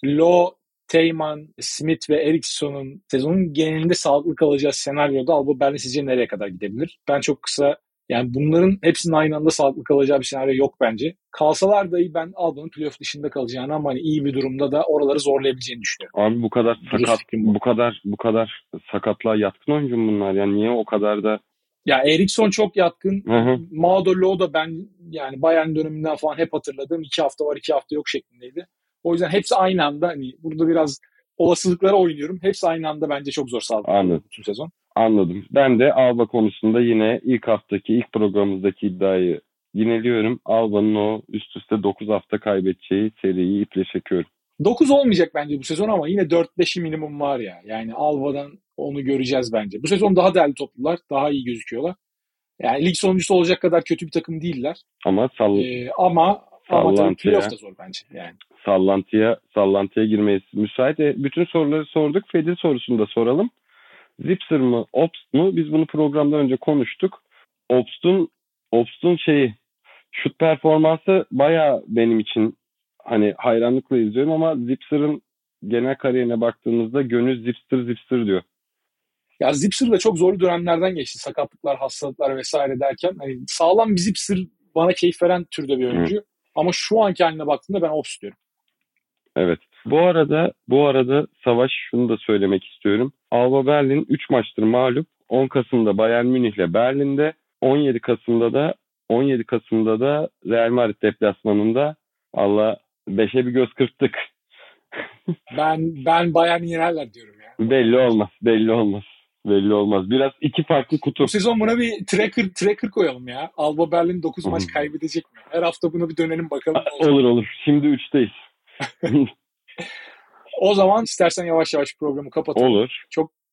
Lo, Teyman, Smith ve Ericsson'un sezonun genelinde sağlıklı kalacağı senaryoda Alba Berlin sizce nereye kadar gidebilir? Ben çok kısa yani bunların hepsinin aynı anda sağlıklı kalacağı bir senaryo yok bence. Kalsalar dahi ben Alba'nın playoff dışında kalacağını ama hani iyi bir durumda da oraları zorlayabileceğini düşünüyorum. Abi bu kadar Dürüst sakat bu. bu kadar bu kadar sakatlığa yatkın oyuncu bunlar? Yani niye o kadar da Ya Eriksson çok yatkın. Hı hı. Mado ben yani Bayern döneminden falan hep hatırladığım iki hafta var iki hafta yok şeklindeydi. O yüzden hepsi aynı anda hani burada biraz olasılıklara oynuyorum. Hepsi aynı anda bence çok zor sağlıklı Anladım. bütün sezon. Anladım. Ben de Alba konusunda yine ilk haftaki ilk programımızdaki iddiayı yineliyorum. Alba'nın o üst üste 9 hafta kaybedeceği seriyi iple çekiyorum. 9 olmayacak bence bu sezon ama yine 4-5'i minimum var ya. Yani Alba'dan onu göreceğiz bence. Bu sezon daha değerli toplular. Daha iyi gözüküyorlar. Yani lig sonuncusu olacak kadar kötü bir takım değiller. Ama sall Ee, ama ama Sallantıya. playoff da zor bence. Yani. sallantıya sallantıya girmeyiz. Müsait. E, bütün soruları sorduk. Fedil sorusunu da soralım. Zipser mı, Obst mu? Biz bunu programdan önce konuştuk. Obst'un Obst'un şeyi şut performansı baya benim için hani hayranlıkla izliyorum ama Zipser'ın genel kariyerine baktığımızda gönül Zipster Zipster diyor. Ya Zipser de çok zorlu dönemlerden geçti. Sakatlıklar, hastalıklar vesaire derken. Hani sağlam bir Zipser bana keyif veren türde bir oyuncu. Ama şu anki haline baktığımda ben Ops diyorum. Evet. Bu arada bu arada Savaş şunu da söylemek istiyorum. Alba Berlin 3 maçtır mağlup. 10 Kasım'da Bayern Münih'le Berlin'de, 17 Kasım'da da 17 Kasım'da da Real Madrid deplasmanında Allah 5'e bir göz kırptık. Ben ben Bayern yenerler diyorum ya. belli olmaz, belli olmaz. Belli olmaz. Biraz iki farklı kutu. Bu sezon buna bir tracker tracker koyalım ya. Alba Berlin 9 maç Hı. kaybedecek mi? Her hafta buna bir dönelim bakalım. Olur olur. Şimdi 3'teyiz. O zaman istersen yavaş yavaş programı kapatalım. olur.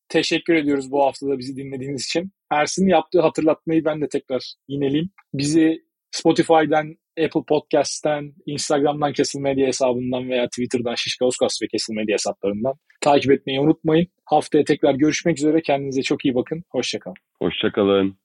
Teşekkür ediyoruz bu haftada bizi dinlediğiniz için. Ersin'in yaptığı hatırlatmayı ben de tekrar yineleyeyim. Bizi Spotify'dan, Apple Podcast'ten, Instagram'dan Kesil Medya hesabından veya Twitter'dan Şişka Oskas ve Kesil Medya hesaplarından takip etmeyi unutmayın. Haftaya tekrar görüşmek üzere. Kendinize çok iyi bakın. Hoşçakalın. Hoşçakalın.